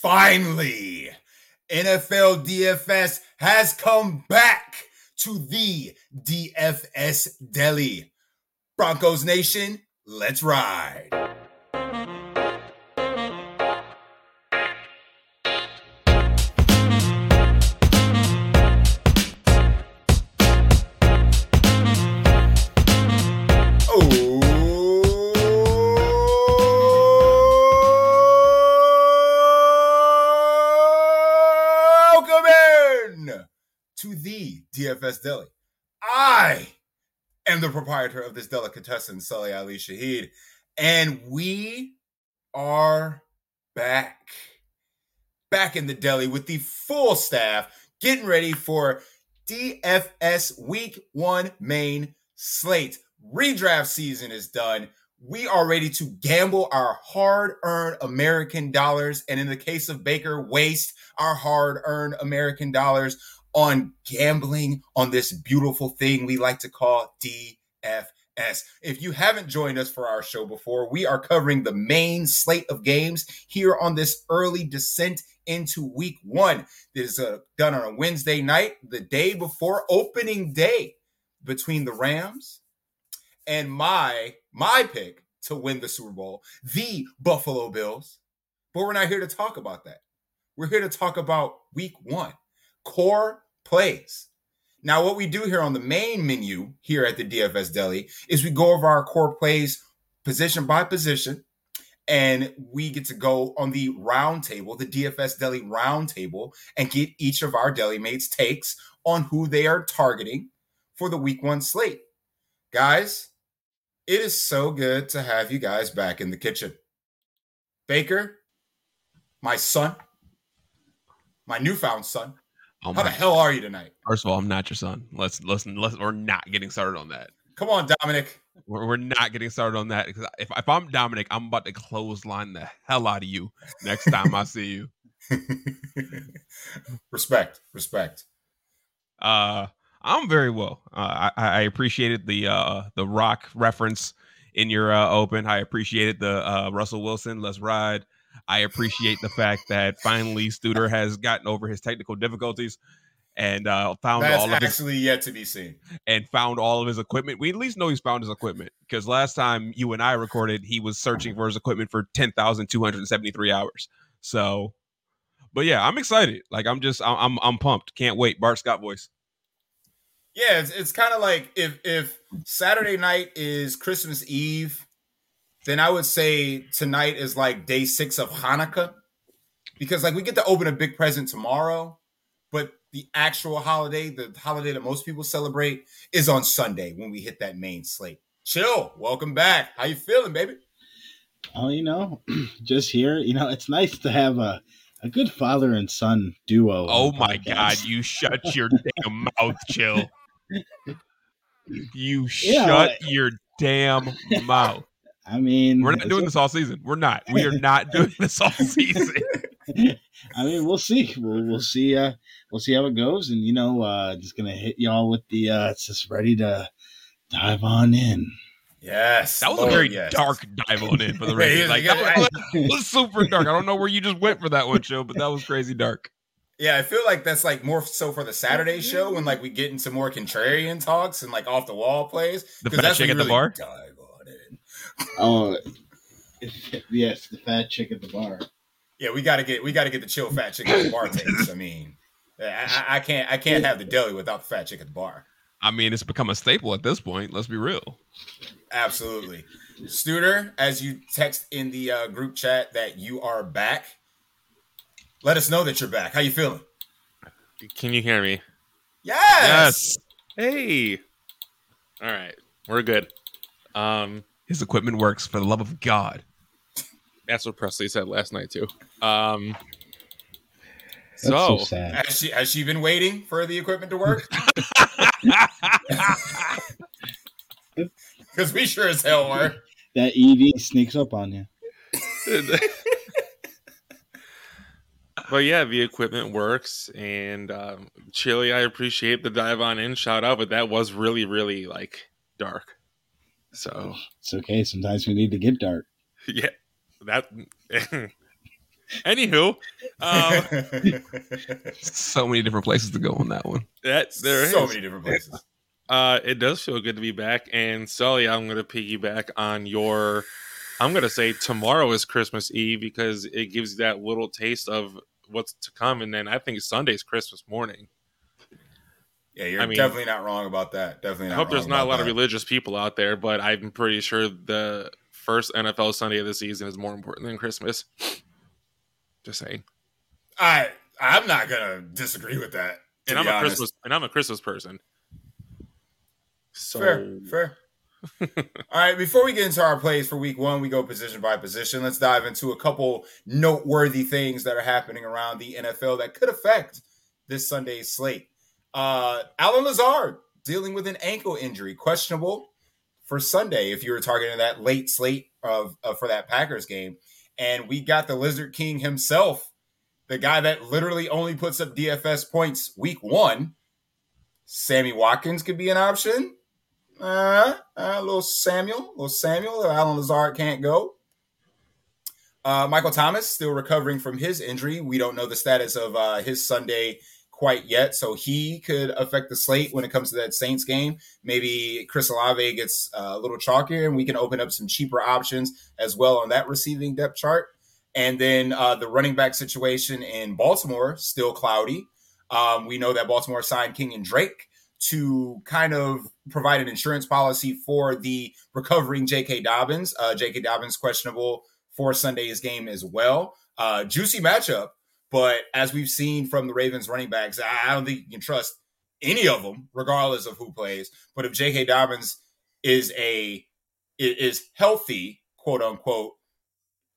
Finally, NFL DFS has come back to the DFS Deli. Broncos Nation, let's ride. DFS Deli. I am the proprietor of this delicatessen, Sully Ali Shahid, and we are back. Back in the deli with the full staff getting ready for DFS Week 1 main slate. Redraft season is done. We are ready to gamble our hard earned American dollars. And in the case of Baker, waste our hard earned American dollars on gambling on this beautiful thing we like to call DFS. If you haven't joined us for our show before, we are covering the main slate of games here on this early descent into week one. This is uh, done on a Wednesday night, the day before opening day between the Rams and my my pick to win the Super Bowl, the Buffalo Bills. But we're not here to talk about that. We're here to talk about week one core plays. Now, what we do here on the main menu here at the DFS Deli is we go over our core plays position by position, and we get to go on the round table, the DFS Deli round table, and get each of our deli mates' takes on who they are targeting for the week one slate. Guys, it is so good to have you guys back in the kitchen. Baker, my son, my newfound son, Oh How the hell are you tonight? First of all, I'm not your son. Let's listen. Let's we're not getting started on that. Come on, Dominic. We're, we're not getting started on that because if, if I'm Dominic, I'm about to clothesline the hell out of you next time I see you. respect, respect. Uh, I'm very well. Uh, I, I appreciated the uh the rock reference in your uh, open. I appreciated the uh, Russell Wilson. Let's ride. I appreciate the fact that finally Studer has gotten over his technical difficulties and uh, found That's all of actually his, yet to be seen. And found all of his equipment. We at least know he's found his equipment because last time you and I recorded, he was searching for his equipment for ten thousand two hundred seventy three hours. So, but yeah, I'm excited. Like I'm just I'm I'm pumped. Can't wait. Bart Scott voice. Yeah, it's, it's kind of like if if Saturday night is Christmas Eve then I would say tonight is like day six of Hanukkah because like we get to open a big present tomorrow, but the actual holiday, the holiday that most people celebrate, is on Sunday when we hit that main slate. Chill, welcome back. How you feeling, baby? Oh, you know, just here. You know, it's nice to have a a good father and son duo. Oh my god, you shut your damn mouth, chill. You yeah, shut your damn mouth. I mean, we're not doing this all season. We're not. We are not doing this all season. I mean, we'll see. We'll we'll see. Uh, we'll see how it goes, and you know, uh, just gonna hit y'all with the. Uh, it's just ready to dive on in. Yes, that was Lord, a very yes. dark dive on in for the race. like that was, was, super dark. I don't know where you just went for that one, show, but that was crazy dark. Yeah, I feel like that's like more so for the Saturday show when like we get into more contrarian talks and like off the wall plays. The fat chick at really the bar. Dive oh, yes, the fat chick at the bar. Yeah, we gotta get we gotta get the chill fat chick at the bar takes. I mean, I, I, can't I can't have the deli without the fat chick at the bar. I mean, it's become a staple at this point. Let's be real. Absolutely, Studer. As you text in the uh, group chat that you are back, let us know that you're back. How you feeling? Can you hear me? Yes. Yes. Hey. All right, we're good. Um, his equipment works for the love of God. That's what Presley said last night too. Um, so, so has she has she been waiting for the equipment to work? Because we sure as hell are. That EV sneaks up on you. but yeah, the equipment works, and um, Chili, I appreciate the dive on in shout out, but that was really, really like dark. So it's okay. Sometimes we need to get dark. Yeah, that Anywho, um, so many different places to go on that one. that there is so many different places. Uh, it does feel good to be back. And Sully, I'm going to piggyback on your. I'm going to say tomorrow is Christmas Eve because it gives you that little taste of what's to come. And then I think Sunday's Christmas morning. Yeah, you're I mean- definitely not wrong about that. Definitely I hope there's not a lot of religious people out there, but I'm pretty sure the first NFL Sunday of the season is more important than Christmas. Just saying. I I'm not gonna disagree with that. And I'm a honest. Christmas and I'm a Christmas person. So Fair, fair. All right, before we get into our plays for week one, we go position by position. Let's dive into a couple noteworthy things that are happening around the NFL that could affect this Sunday's slate. Uh, Allen Lazard dealing with an ankle injury, questionable for Sunday if you were targeting that late slate of, of for that Packers game. And we got the Lizard King himself, the guy that literally only puts up DFS points week one. Sammy Watkins could be an option. Uh, uh, little Samuel, little Samuel. Allen Lazard can't go. Uh, Michael Thomas still recovering from his injury. We don't know the status of uh, his Sunday quite yet, so he could affect the slate when it comes to that Saints game. Maybe Chris Olave gets uh, a little chalkier, and we can open up some cheaper options as well on that receiving depth chart. And then uh, the running back situation in Baltimore still cloudy. Um, we know that Baltimore signed Kenyan Drake to kind of provide an insurance policy for the recovering J.K. Dobbins. Uh, J.K. Dobbins questionable for Sunday's game as well. Uh, juicy matchup, but as we've seen from the Ravens running backs, I don't think you can trust any of them, regardless of who plays. But if J.K. Dobbins is a is healthy, quote unquote,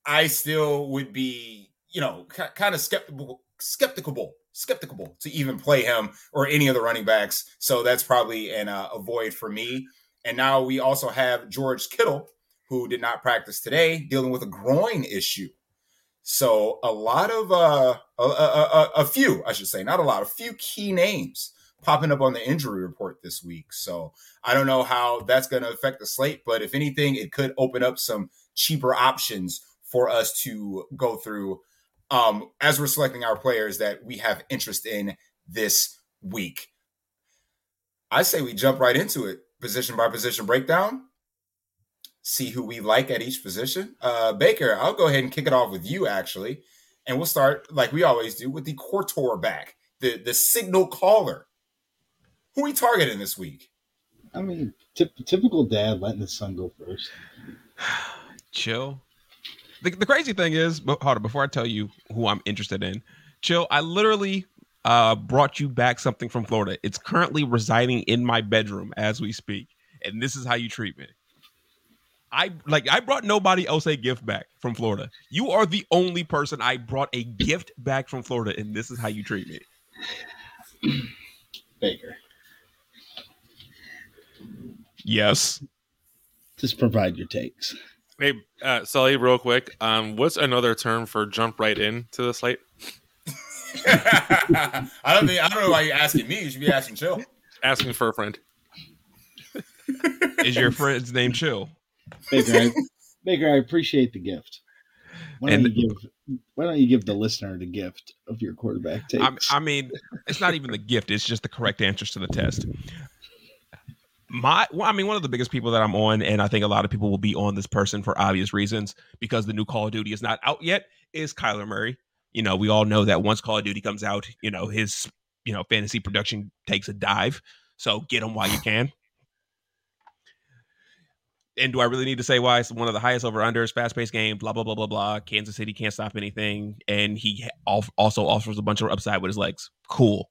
I still would be, you know, kind of skeptical, skeptical, skeptical to even play him or any of the running backs. So that's probably an uh, a void for me. And now we also have George Kittle, who did not practice today, dealing with a groin issue. So a lot of uh, a, a, a, few, I should say, not a lot, a few key names popping up on the injury report this week. So I don't know how that's going to affect the slate, but if anything, it could open up some cheaper options for us to go through um, as we're selecting our players that we have interest in this week. I say we jump right into it, position by position breakdown. See who we like at each position. Uh, Baker, I'll go ahead and kick it off with you, actually, and we'll start like we always do with the quarterback, the the signal caller. Who we targeting this week? I mean, typ- typical dad letting his son go first. Chill. The, the crazy thing is, but hold on, before I tell you who I'm interested in, chill. I literally uh, brought you back something from Florida. It's currently residing in my bedroom as we speak, and this is how you treat me. I like I brought nobody else a gift back from Florida. You are the only person I brought a gift back from Florida, and this is how you treat me. Baker, Yes. just provide your takes. Hey, uh, Sully, real quick. Um, what's another term for jump right in to the slate? I don't think I don't know why you're asking me. You should be asking Chill. Asking for a friend. Is your friend's name Chill? Baker, I, Baker, I appreciate the gift. Why don't And- you give Why don't you give the listener the gift of your quarterback takes? I, I mean, it's not even the gift; it's just the correct answers to the test. My, well, I mean, one of the biggest people that I'm on, and I think a lot of people will be on this person for obvious reasons because the new Call of Duty is not out yet. Is Kyler Murray? You know, we all know that once Call of Duty comes out, you know his, you know, fantasy production takes a dive. So get him while you can. And do I really need to say why it's one of the highest over unders, fast paced game, blah, blah, blah, blah, blah. Kansas City can't stop anything. And he al- also offers a bunch of upside with his legs. Cool.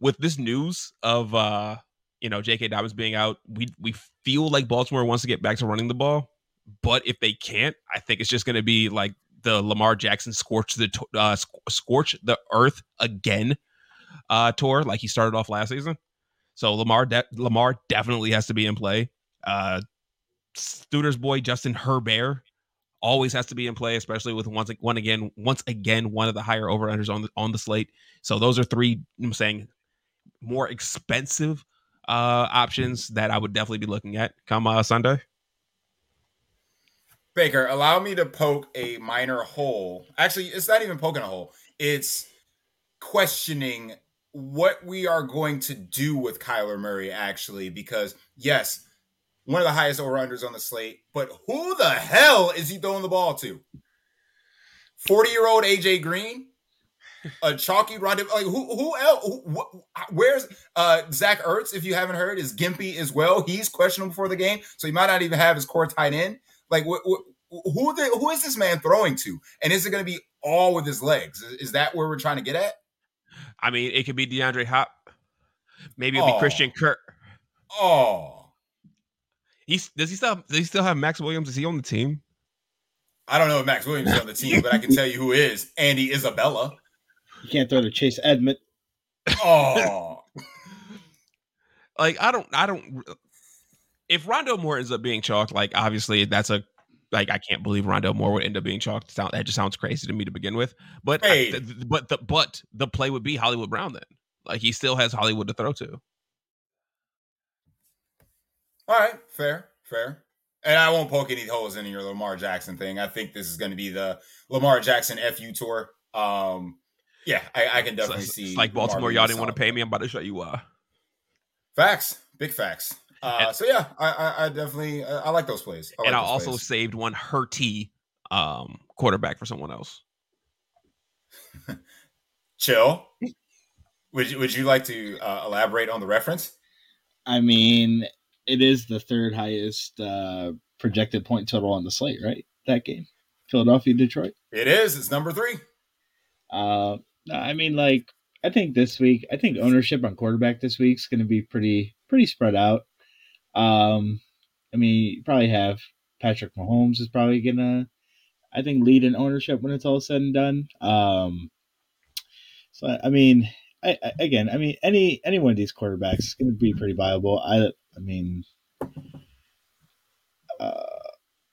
With this news of, uh, you know, J.K. Dobbins being out, we, we feel like Baltimore wants to get back to running the ball. But if they can't, I think it's just going to be like the Lamar Jackson scorch the uh, scorch the earth again uh, tour, like he started off last season. So Lamar de- Lamar definitely has to be in play. Uh, Studer's boy Justin Herbert always has to be in play, especially with once one again once again one of the higher over unders on the on the slate. So those are three I'm saying more expensive uh options that I would definitely be looking at come uh, Sunday. Baker, allow me to poke a minor hole. Actually, it's not even poking a hole. It's questioning what we are going to do with Kyler Murray, actually, because yes, one of the highest over unders on the slate, but who the hell is he throwing the ball to? 40 year old AJ Green? A chalky Rondale, like who? Who else? Who, where's uh Zach Ertz? If you haven't heard, is gimpy as well. He's questionable before the game, so he might not even have his core tight end. Like, wh- wh- who the, who is this man throwing to? And is it going to be all with his legs? Is, is, that where we're trying to get at? I mean, it could be DeAndre Hop. Maybe it'll oh. be Christian Kirk. Oh, he's does he still does he still have Maxx Williams? Is he on the team? I don't know if Maxx Williams is on the team, but I can tell you who is Andy Isabella. You can't throw to Chase Edmonds. Oh, like I don't, I don't. If Rondale Moore ends up being chalked, like obviously that's a like I can't believe Rondale Moore would end up being chalked. That just sounds crazy to me to begin with. But uh, hey. I, but the but the play would be Hollywood Brown then. Like he still has Hollywood to throw to. All right, fair, fair. And I won't poke any holes in your Lamar Jackson thing. I think this is going to be the Lamar Jackson FU tour. Um, yeah, I, I can definitely it's, see. It's like Baltimore, y'all didn't want to pay me. I'm about to show you why. Facts, big facts. Uh, and, so yeah, I, I, I definitely I, I, like those plays. I like and I also plays. saved one Hurty um, quarterback for someone else. Chill. Would you, would you like to uh, elaborate on the reference? I mean, it is the third highest uh, projected point total on the slate, right? That game, Philadelphia, Detroit. It is. It's number three. Uh, I mean, like I think this week, I think ownership on quarterback this week is going to be pretty pretty spread out. Um, I mean, you probably have Patrick Mahomes is probably gonna, I think, lead in ownership when it's all said and done. Um, so I mean, I, I, again, I mean, any any one of these quarterbacks is going to be pretty viable. I I mean, uh,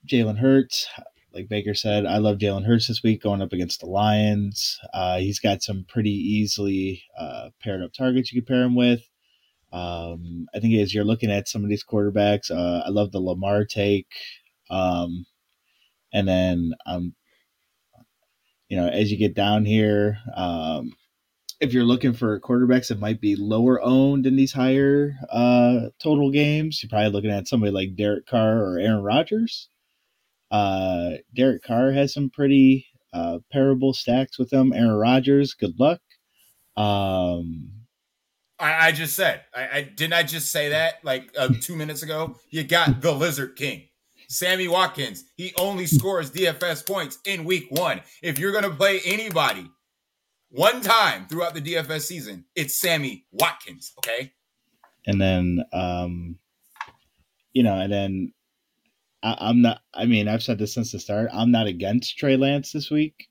Jalen Hurts, like Baker said, I love Jalen Hurts this week going up against the Lions. Uh, he's got some pretty easily uh, paired up targets you could pair him with. Um, I think as you're looking at some of these quarterbacks, uh, I love the Lamar take. Um, and then, um, you know, as you get down here, um, if you're looking for quarterbacks that might be lower owned in these higher uh, total games, you're probably looking at somebody like Derek Carr or Aaron Rodgers. Uh, Derek Carr has some pretty uh, parable stacks with them. Aaron Rodgers, good luck. Um, I, I just said, I, I, didn't. I just say that like uh, two minutes ago. You got the Lizard King, Sammy Watkins. He only scores DFS points in Week One. If you're gonna play anybody one time throughout the DFS season, it's Sammy Watkins. Okay. And then, um, you know, and then I, am not. I mean, I've said this since the start. I'm not against Trey Lance this week,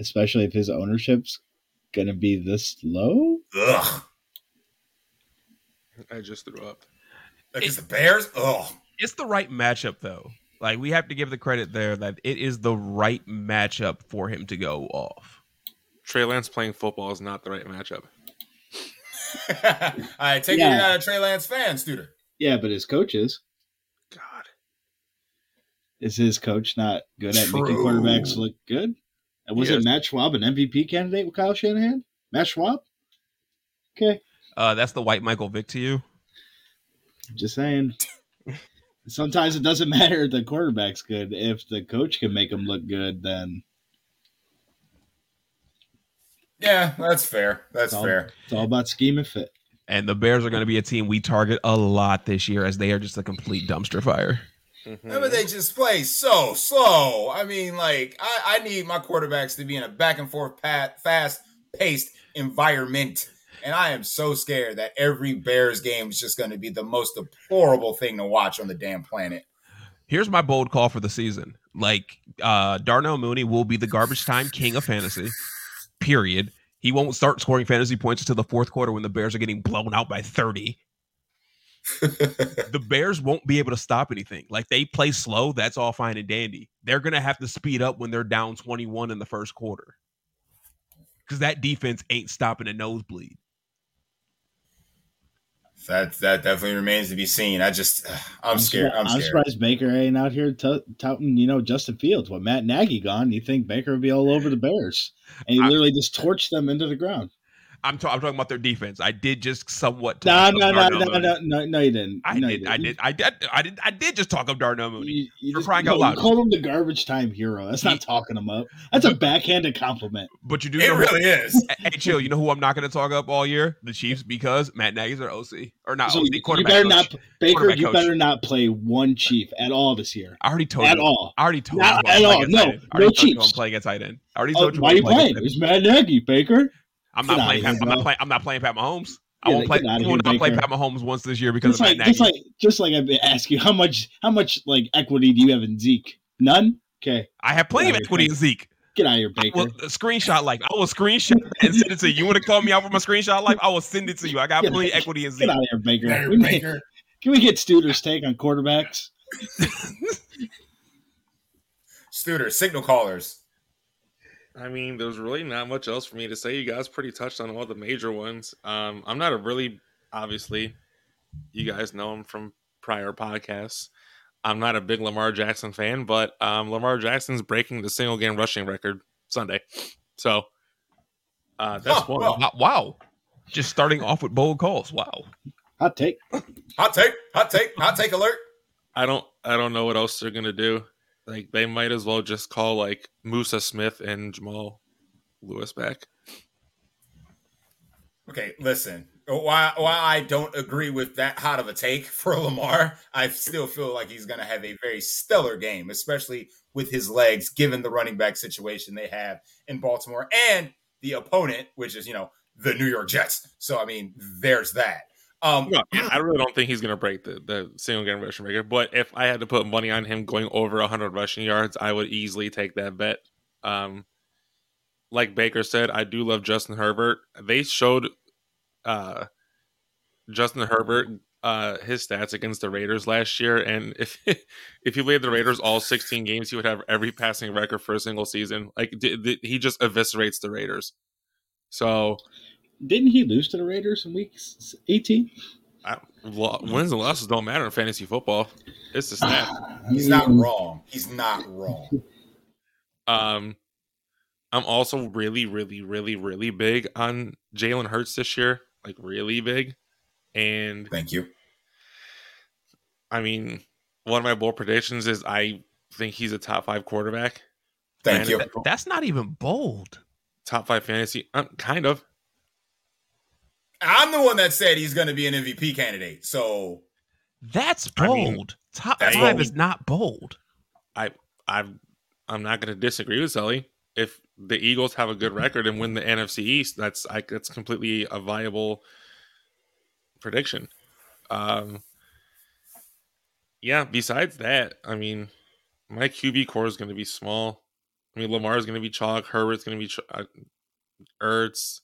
especially if his ownership's gonna be this low. Ugh. I just threw up. Against the Bears. Oh, it's the right matchup though. Like we have to give the credit there that it is the right matchup for him to go off. Trey Lance playing football is not the right matchup. I take yeah. it you're not a Trey Lance fan, Studer. Yeah, but his coaches. God. Is his coach not good at making quarterbacks look good? And was it Matt Schaub an MVP candidate with Kyle Shanahan? Matt Schaub? Okay. Uh, that's the white Michael Vick to you. I'm Just saying. Sometimes it doesn't matter if the quarterback's good. If the coach can make him look good, then yeah, that's fair. That's it's all, fair. It's all about scheme and fit. And the Bears are going to be a team we target a lot this year as they are just a complete dumpster fire. Mm-hmm. but they just play so slow. I mean, like I, I need my quarterbacks to be in a back and forth, pat, fast paced environment. And I am so scared that every Bears game is just going to be the most deplorable thing to watch on the damn planet. Here's my bold call for the season. Like uh Darnell Mooney will be the garbage time king of fantasy period. He won't start scoring fantasy points until the fourth quarter when the Bears are getting blown out by 30. the Bears won't be able to stop anything. Like they play slow, that's all fine and dandy. They're going to have to speed up when they're down 21 in the first quarter. Cuz that defense ain't stopping a nosebleed. That that definitely remains to be seen. I just, uh, I'm, scared. I'm, I'm scared. surprised Baker ain't out here t- touting, you know, Justin Fields. With Matt Nagy gone, you think Baker would be all over the Bears, and he I- literally just torched them into the ground. I'm, ta- I'm talking about their defense. I did just somewhat. No, talk no, up no, Darnell no, no, no, no, you didn't. I no, did, you I didn't. did, I did, I did, I did just talk up Darnell Mooney. You, you For just, crying no, out loud. You called him the garbage time hero. That's He- not talking him up. That's a backhanded compliment. But you do It know, really is. hey, chill. You know who I'm not going to talk up all year? The Chiefs because Matt Nagy's their OC or not So OC you, you better coach. not, Baker. You coach. better not play one Chief at all this year. I already told At you. all. I already told Not you. at all. No, tight end. I no already told you I'm playing at tight end. I already Oh, told you. why I'm you playing playing? at It tight end. was Matt Nagy, Baker. I'm not playing. here, Pat, I'm not bro. playing. I'm not playing Pat Mahomes. I won't play. get outta I here, will not play Pat Mahomes once this year because Just of like, Matt Nagy. just like, just like I've asked you, how much, how much like equity do you have in Zeke? None. Okay, I have plenty of equity in Zeke. get out of here, Baker. Well, a screenshot like I will screenshot and send it to you. You want to call me out for my screenshot life? I will send it to you. I got Get- plenty of equity in Zeke. get Zeke. out of here, Baker. There, We need- Baker. can we get Studer's take on quarterbacks? Studer, signal callers. I mean, there's really not much else for me to say. You guys pretty touched on all the major ones. Um, I'm not a really, obviously, you guys know him from prior podcasts. I'm not a big Lamar Jackson fan, but um, Lamar Jackson's breaking the single game rushing record Sunday. So uh, that's Huh, one. well. Wow. wow. Just starting off with bold calls. Wow. Hot take. Hot take, hot take, hot take alert. I don't I don't know what else they're gonna do. Like they might as well just call like Musa Smith and Jamal Lewis back. Okay, listen. While while I don't agree with that hot of a take for Lamar, I still feel like he's going to have a very stellar game, especially with his legs, given the running back situation they have in Baltimore and the opponent, which is you know the New York Jets. So I mean, there's that. Um, No, I really don't think he's gonna break the, the single game rushing record. But if I had to put money on him going over hundred rushing yards, I would easily take that bet. Um like Baker said, I do love Justin Herbert. They showed uh Justin Herbert uh his stats against the Raiders last year and if if he played the Raiders all 16 games he would have every passing record for a single season like d- d- he just eviscerates the Raiders so Didn't he lose to the Raiders in week 18? I, lo- wins and losses don't matter in fantasy football it's the stat he's not wrong. He's not wrong. Um, I'm also really, really, really, really big on Jalen Hurts this year, like really big. And Thank you. I mean, one of my bold predictions is I think he's a top five quarterback, Thank you. Th- that's not even bold. top five fantasy, uh, kind of. I'm the one that said he's going to be an MVP candidate. So That's I bold. mean, Top that's five bold. is not bold. I'm I'm not going to disagree with Sully. If the Eagles have a good record and win the NFC East, that's I, that's completely a viable prediction. Um, yeah. Besides that, I mean, my QB core is going to be small. I mean, Lamar is going to be chalk. Herbert's going to be ch- uh, Ertz.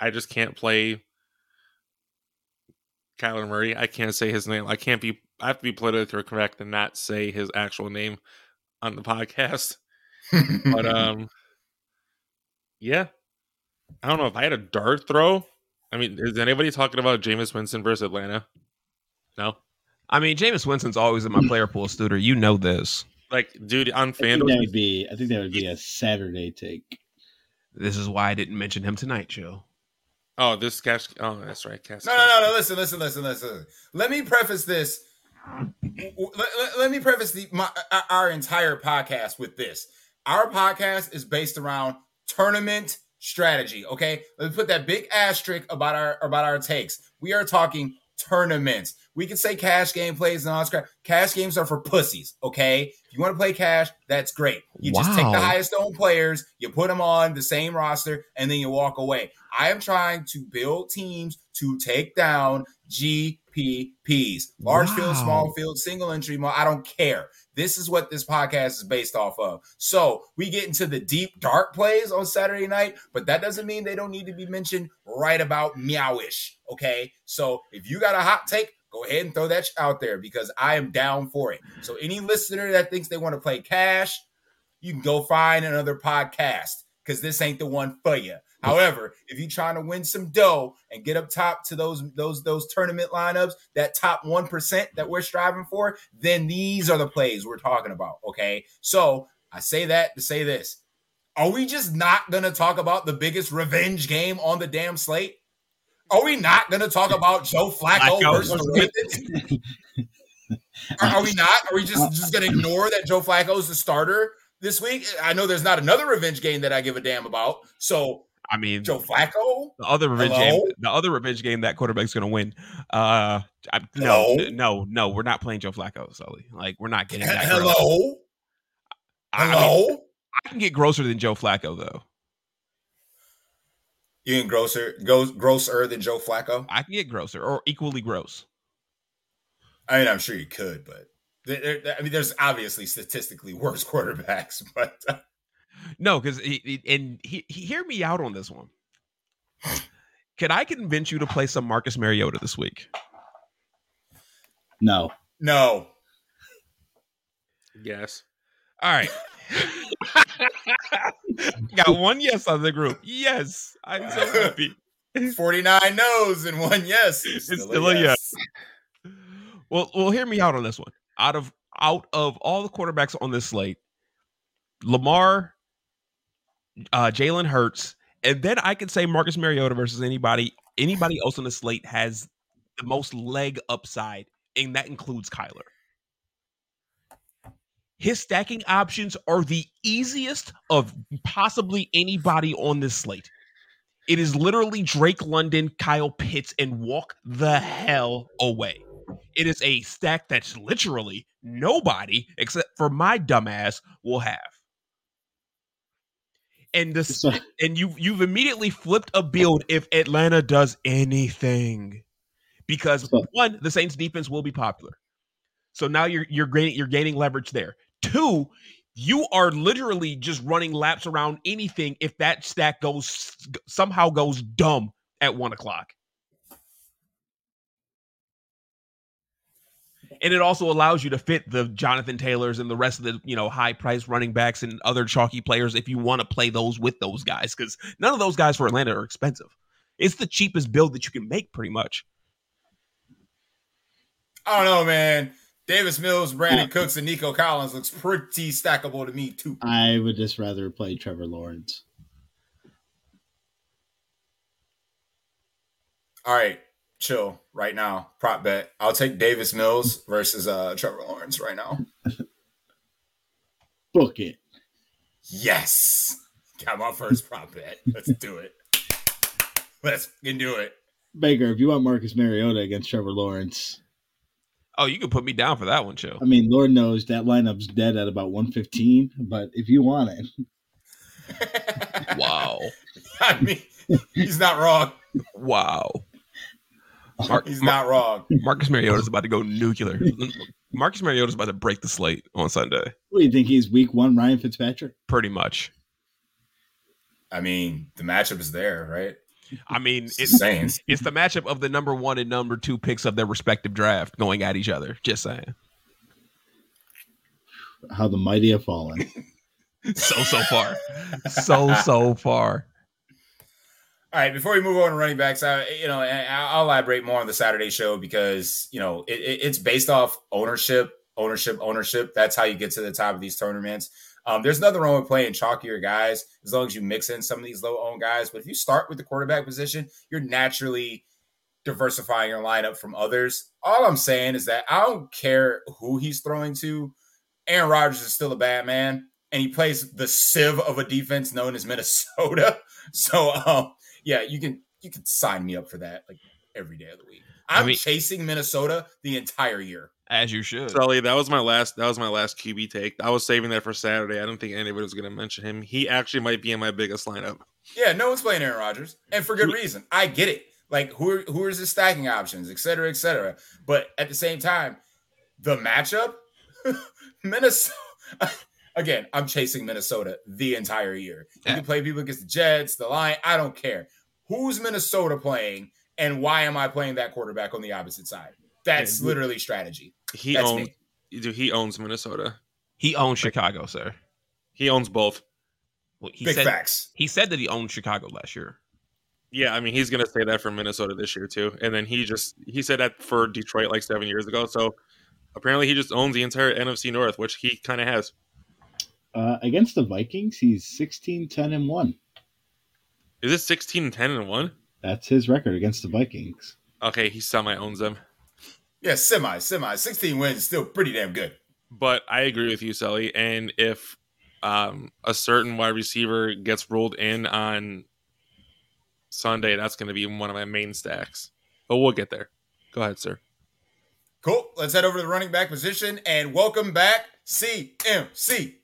I just can't play Kyler Murray. I can't say his name. I can't be. I have to be politically correct and not say his actual name on the podcast. But um, yeah, I don't know if I had a dart throw. I mean, is anybody talking about Jameis Winston versus Atlanta? No, I mean, Jameis Winston's always in my player pool, Studer. You know this. like, dude, on I think FanDuel, that would be. I think that would be a Saturday take. This is why I didn't mention him tonight, Joe. Oh, this cash. Oh, that's right, cash. No, no, no, no. Listen, listen, listen, listen. Let me preface this. Let, let- let me preface the my, our- entire podcast with this. Our podcast is based around tournament strategy. Okay, let's put that big asterisk about our about our takes. We are talking tournaments. We can say cash game plays and all that crap. Cash games are for pussies. Okay, if you want to play cash, that's great. You just take the highest owned players, you put them on the same roster, and then you walk away. I am trying to build teams to take down GPPs. Large field, small field, single entry. I don't care. This is what this podcast is based off of. So we get into the deep, dark plays on Saturday night, but that doesn't mean they don't need to be mentioned right about meowish. Okay. So if you got a hot take, go ahead and throw that out there because I am down for it. So any listener that thinks they want to play cash, you can go find another podcast because this ain't the one for you. However, if you're trying to win some dough and get up top to those those those tournament lineups, that top one percent that we're striving for, then these are the plays we're talking about. Okay, so I say that to say this: Are we just not going to talk about the biggest revenge game on the damn slate? Are we not going to talk about Joe Flacco, versus the Ravens? are, are we not? Are we just just going to ignore that Joe Flacco is the starter this week? I know there's not another revenge game that I give a damn about. So I mean, Joe Flacco, the other revenge Hello? game, the other revenge game that quarterback's going to win. Uh, I, no, no, no, we're not playing Joe Flacco, Sully. Like we're not getting that. gross. hello, I, I mean, hello. I can get grosser than Joe Flacco though. You ain't grosser, goes grosser than Joe Flacco. I can get grosser or equally gross. I mean, I'm sure you could, but there, there- I mean, there's obviously statistically worse quarterbacks, but uh, No, because and he, he hear me out on this one. Can I convince you to play some Marcus Mariota this week? No. no. Yes. All right. Got one yes on the group. Yes, I'm so happy. 49 no's and one yes. It's still a yes. Well, well, hear me out on this one. Out of out of all the quarterbacks on this slate, Lamar, uh, Jalen Hurts, and then I could say Marcus Mariota versus anybody anybody else on the slate has the most leg upside, and that includes Kyler. His stacking options are the easiest of possibly anybody on this slate. It is literally Drake London, Kyle Pitts, and walk the hell away. It is a stack that's literally nobody except for my dumbass will have. And this and you you've immediately flipped a build if Atlanta does anything. Because one, the Saints defense will be popular. So now you're you're gaining you're gaining leverage there. Two, you are literally just running laps around anything if that stack goes somehow goes dumb at one o'clock. And it also allows you to fit the Jonathan Taylors and the rest of the, you know, high price running backs and other chalky players if you want to play those with those guys, because none of those guys for Atlanta are expensive. It's the cheapest build that you can make, pretty much. I don't know, man. Davis Mills, Brandin Cooks, and Nico Collins looks pretty stackable to me, too. I would just rather play Trevor Lawrence. All right, chill right now. Prop bet. I'll take Davis Mills versus uh, Trevor Lawrence right now. Book it. Yes. Got my first prop bet. Let's do it. Let's fucking do it. Baker, if you want Marcus Mariota against Trevor Lawrence, Oh, you can put me down for that one, Chill. I mean, Lord knows that lineup's dead at about 115, but if you want it, Wow. I mean, he's not wrong. Wow. Mar- He's Mar- not wrong. Marcus Mariota's about to go nuclear. Marcus Mariota's about to break the slate on Sunday, what do you think he's week one, Ryan Fitzpatrick? pretty much. I mean, the matchup is there, right? I mean, It's it's Saints. it's the matchup of the number one and number two picks of their respective draft going at each other. Just saying. How the mighty have fallen. So so far, so so far. All right, before we move on to running backs, I, you know, I'll elaborate more on the Saturday show because you know it, it- it's based off ownership, ownership, ownership. That's how you get to the top of these tournaments. Um, there's nothing wrong with playing chalkier guys as long as you mix in some of these low owned guys. But if you start with the quarterback position, you're naturally diversifying your lineup from others. All I'm saying is that I don't care who he's throwing to. Aaron Rodgers is still a bad man, and he plays the sieve of a defense known as Minnesota. So, um, yeah, you can you can sign me up for that like every day of the week. I I'm mean- chasing Minnesota the entire year. As you should. Sully, that was my last. That was my last QB take. I was saving that for Saturday. I don't think anybody was going to mention him. He actually might be in my biggest lineup. Yeah, no one's playing Aaron Rodgers, and for good reason. I get it. Like who are, who is his stacking options, et cetera, et cetera. But at the same time, the matchup, Minnesota. Again, I'm chasing Minnesota the entire year. You Yeah. can play people against the Jets, the Lion. I don't care. Who's Minnesota playing, and why am I playing that quarterback on the opposite side? That's Yeah. literally strategy. He That's owns. me. Dude, he owns Minnesota. he owns Chicago, sir. He owns both. Well, he Big said facts. he said that he owned Chicago last year. Yeah, I mean he's gonna say that for Minnesota this year too, and then he just he said that for Detroit like seven years ago. So apparently he just owns the entire NFC North, which he kind of has. Uh, against the Vikings, he's 16, 10, and 1. Is it 16 and 10 and one? That's his record against the Vikings. Okay, he semi owns them, Yeah, semi, semi. 16 wins is still pretty damn good. but I agree with you, Sully. And if um, a certain wide receiver gets rolled in on Sunday, that's going to be one of my main stacks. But we'll get there. Go ahead, sir. Cool. Let's head over to the running back position and welcome back CMC.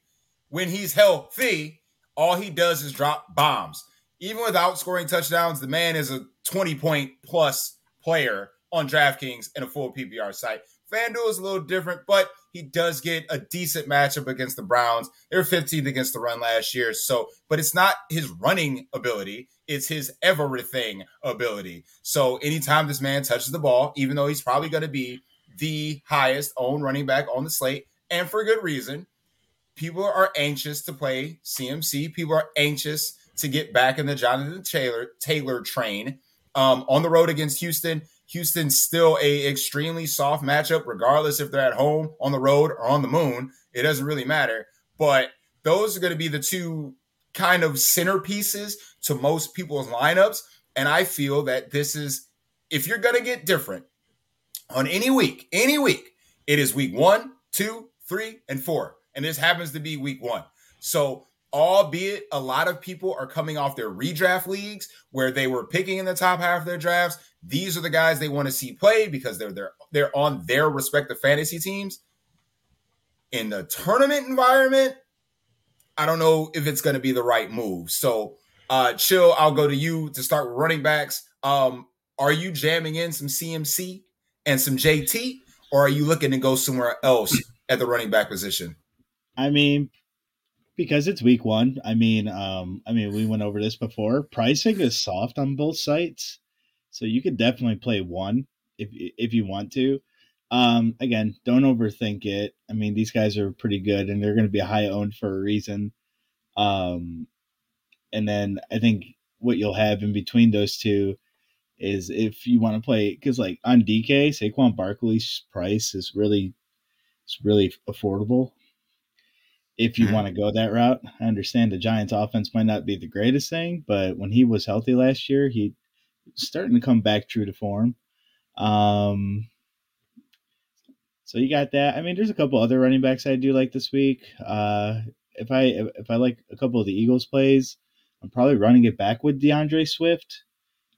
When he's healthy, all he does is drop bombs. Even without scoring touchdowns, the man is a 20 point plus player on DraftKings and a full PPR site. FanDuel is a little different, but he does get a decent matchup against the Browns. They were 15th against the run last year. So, but it's not his running ability, it's his everything ability. So, anytime this man touches the ball, even though he's probably going to be the highest owned running back on the slate, and for good reason, people are anxious to play CMC. People are anxious to get back in the Jonathan Taylor Taylor train. Um, on the road against Houston, Houston's still a extremely soft matchup, regardless if they're at home, on the road, or on the moon. It doesn't really matter. But those are going to be the two kind of centerpieces to most people's lineups. And I feel that this is, if you're going to get different on any week, any week, it is week one, two, three, and four. And this happens to be week one. So, albeit a lot of people are coming off their redraft leagues where they were picking in the top half of their drafts, these are the guys they want to see play because they're they're they're on their respective fantasy teams. In the tournament environment, I don't know if it's going to be the right move. So, uh, chill. I'll go to you to start running backs. Um, are you jamming in some CMC and some JT, or are you looking to go somewhere else at the running back position? I mean, because it's week one. I mean, um, I mean, we went over this before. Pricing is soft on both sites, so you could definitely play one if if you want to. Um, again, don't overthink it. I mean, these guys are pretty good, and they're going to be high owned for a reason. Um, and then I think what you'll have in between those two is if you want to play because like on DK, Saquon Barkley's price is really it's really affordable if you Mhm. want to go that route. I understand the Giants offense might not be the greatest thing, but when he was healthy last year, he starting to come back true to form. Um so you got that. I mean, there's a couple other running backs I do like this week. Uh if I if I like a couple of the Eagles plays, I'm probably running it back with D'Andre Swift.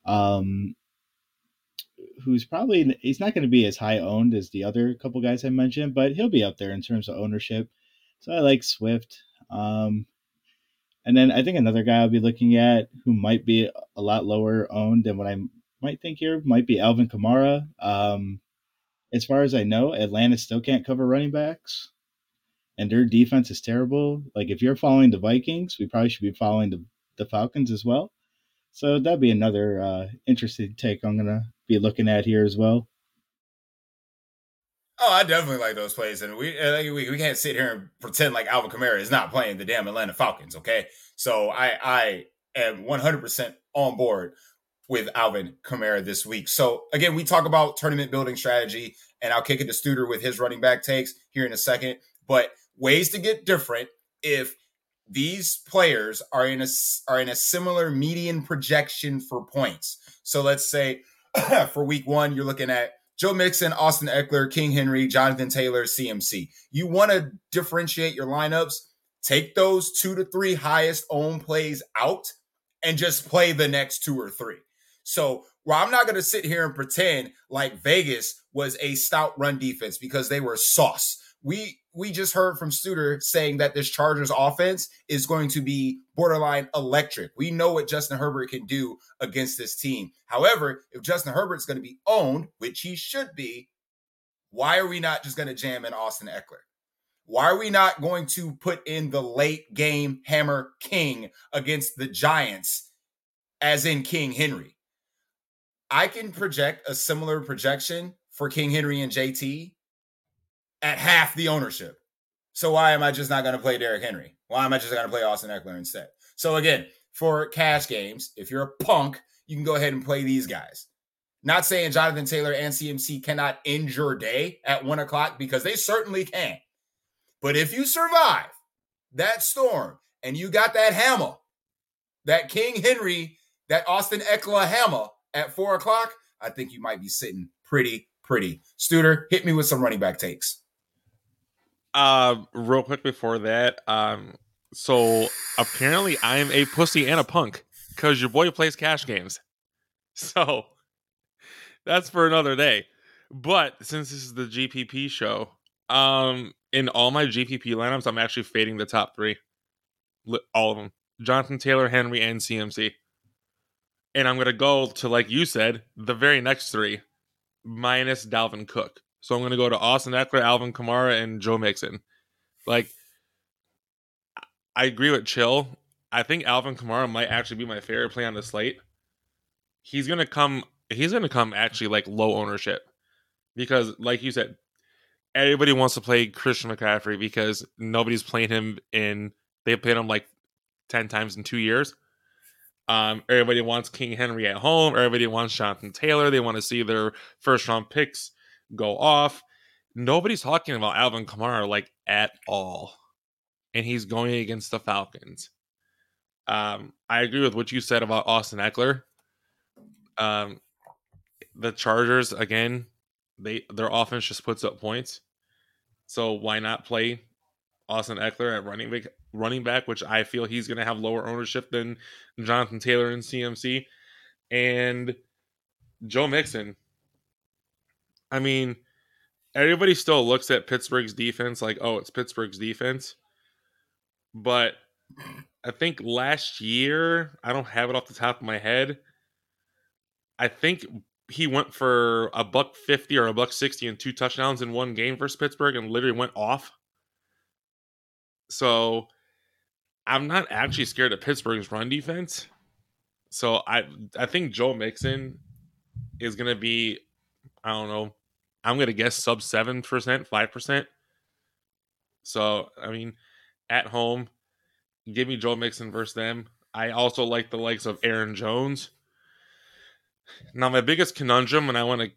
Um who's probably he's not going to be as high owned as the other couple guys I mentioned, but he'll be up there in terms of ownership. So I like Swift. Um, and then I think another guy I'll be looking at who might be a lot lower owned than what I might think here might be Alvin Kamara. Um, as far as I know, Atlanta still can't cover running backs, and their defense is terrible. Like if you're following the Vikings, we probably should be following the the Falcons as well. So that'd be another uh, interesting take I'm gonna be looking at here as well. Oh, I definitely like those plays, and we we, we can't sit here and pretend like Alvin Kamara is not playing the damn Atlanta Falcons. Okay, so I I am 100 percent on board with Alvin Kamara this week. So again, we talk about tournament building strategy, and I'll kick it to Studer with his running back takes here in a second. But ways to get different if these players are in a are in a similar median projection for points. So let's say for week one, you're looking at Joe Mixon, Austin Ekeler, King Henry, Jonathan Taylor, CMC. You want to differentiate your lineups, take those two to three highest own plays out and just play the next two or three. So, well, I'm not going to sit here and pretend like Vegas was a stout run defense because they were sauce. We we just heard from Studer saying that this Chargers offense is going to be borderline electric. We know what Justin Herbert can do against this team. However, if Justin Herbert's going to be owned, which he should be, why are we not just going to jam in Austin Ekeler? Why are we not going to put in the late game hammer king against the Giants, as in King Henry? I can project a similar projection for King Henry and JT at half the ownership. So why am I just not going to play Derrick Henry? Why am I just going to play Austin Ekeler instead? So again, for cash games, if you're a punk, you can go ahead and play these guys. Not saying Jonathan Taylor and CMC cannot end your day at one o'clock because they certainly can. But if you survive that storm and you got that hammer, that King Henry, that Austin Ekeler hammer at four o'clock, I think you might be sitting pretty, pretty. Studer, hit me with some running back takes. Uh, real quick before that, um, so apparently I'm a pussy and a punk because your boy plays cash games. So that's for another day. But since this is the GPP show, um, in all my GPP lineups, I'm actually fading the top three, all of them: Jonathan Taylor, Henry, and CMC. And I'm gonna go to like you said, the very next three, minus Dalvin Cook. So I'm gonna go to Austin Ekeler, Alvin Kamara, and Joe Mixon. Like, I agree with Chill. I think Alvin Kamara might actually be my favorite play on the slate. He's gonna come. He's gonna come actually like low ownership because, like you said, everybody wants to play Christian McCaffrey because nobody's playing him in. They played him like ten times in two years. Um, everybody wants King Henry at home. Everybody wants Jonathan Taylor. They want to see their first round picks go off. Nobody's talking about Alvin Kamara like at all, and he's going against the Falcons. Um, I agree with what you said about Austin Ekeler. Um, the Chargers again, they their offense just puts up points, so why not play Austin Ekeler at running back? Running back, which I feel he's going to have lower ownership than Jonathan Taylor and CMC, and Joe Mixon. I mean, everybody still looks at Pittsburgh's defense like, oh, it's Pittsburgh's defense, but I think last year, I don't have it off the top of my head. I think he went for a buck 50 or a buck 60 and two touchdowns in one game versus Pittsburgh and literally went off. So I'm not actually scared of Pittsburgh's run defense. So I I think Joe Mixon is gonna be, I don't know, I'm gonna guess sub seven percent, five percent. So I mean, at home, give me Joe Mixon versus them. I also like the likes of Aaron Jones. Now, my biggest conundrum, and I want to,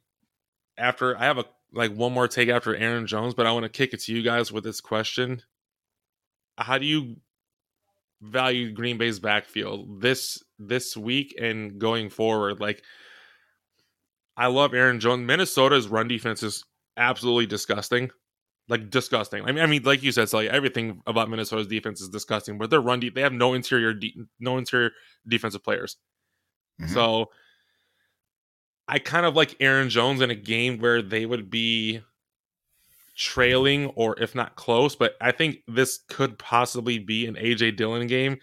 after I have a like one more take after Aaron Jones, but I want to kick it to you guys with this question: How do you value Green Bay's backfield this this week and going forward? Like, I love Aaron Jones. Minnesota's run defense is absolutely disgusting like disgusting. I mean, I mean, like you said, like everything about Minnesota's defense is disgusting. But their run, de- they have no interior, de- no interior defensive players. Mm-hmm. So I kind of like Aaron Jones in a game where they would be trailing or if not close. But I think this could possibly be an AJ Dillon game.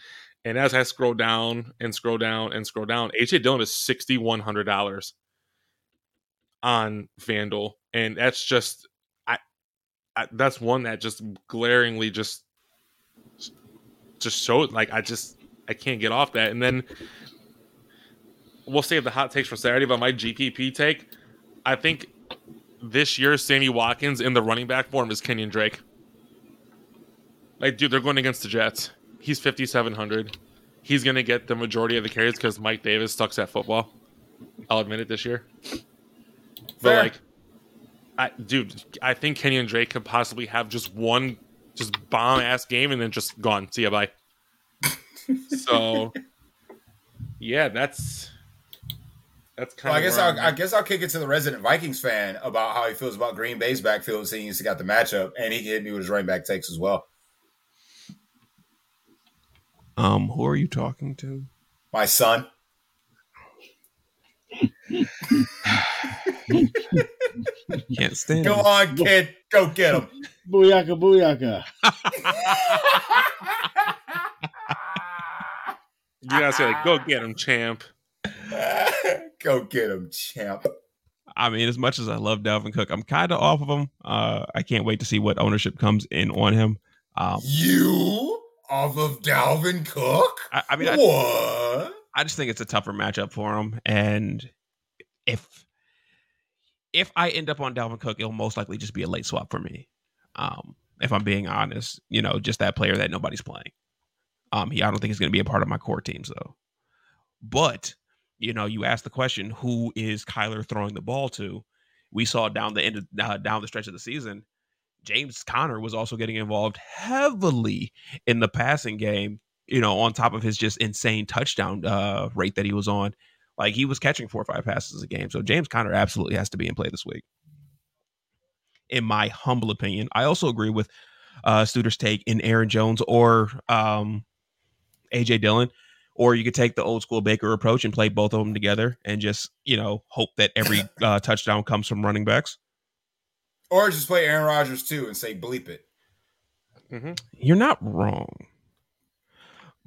And as I scroll down and scroll down and scroll down, AJ Dillon is sixty one hundred dollars on FanDuel, and that's just I, that's one that just glaringly just just showed like I just I can't get off that. And then we'll save the hot takes for Saturday, but my GPP take, I think this year Sammy Watkins in the running back form is Kenyan Drake. Like, dude, they're going against the Jets. He's fifty seven hundred. He's gonna get the majority of the carries because Mike Davis sucks at football. I'll admit it this year. Fair. But like I, dude, I think Kenyan Drake could possibly have just one just bomb ass game and then just gone. See ya, bye. so, yeah, that's that's kind well, I guess I'll, I guess I'll kick it to the resident Vikings fan about how he feels about Green Bay's backfield, seeing he's got the matchup, and he can hit me with his running back takes as well. Um, who are you talking to? My son. Can't stand Go him. on, kid. Go get him. Booyaka, booyaka. you gotta say like, "Go get him, champ." Go get him, champ. I mean, as much as I love Dalvin Cook, I'm kind of off of him. Uh, I can't wait to see what ownership comes in on him. Um, you off of Dalvin Cook? I, I mean, what? I, I just think it's a tougher matchup for him, and if if I end up on Dalvin Cook, it'll most likely just be a late swap for me. Um, if I'm being honest, you know, just that player that nobody's playing. Um, he I don't think he's going to be a part of my core teams though. But you know, you ask the question, who is Kyler throwing the ball to? We saw down the end of, uh, down the stretch of the season, James Conner was also getting involved heavily in the passing game. You know, on top of his just insane touchdown uh, rate that he was on, like he was catching four or five passes a game. So James Conner absolutely has to be in play this week, in my humble opinion. I also agree with uh, Studer's take in Aaron Jones or um, AJ Dillon or you could take the old school Baker approach and play both of them together and just you know hope that every uh, touchdown comes from running backs. Or just play Aaron Rodgers too and say bleep it. Mm-hmm. You're not wrong,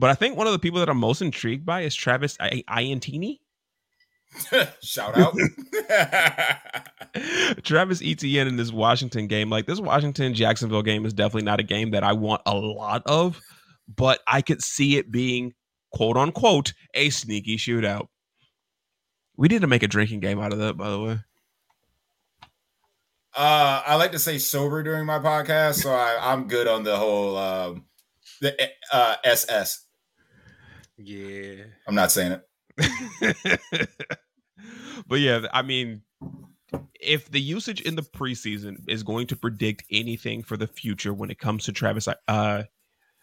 but I think one of the people that I'm most intrigued by is Travis I- Iantini. Shout out. Travis Etienne in this Washington game. Like this Washington Jacksonville game is definitely not a game that I want a lot of, but I could see it being quote unquote a sneaky shootout. We need to make a drinking game out of that, by the way. Uh, I like to say sober during my podcast, so I, am good on the whole um, the uh, SS. Yeah, I'm not saying it, but yeah, I mean, if the usage in the preseason is going to predict anything for the future when it comes to Travis, uh, I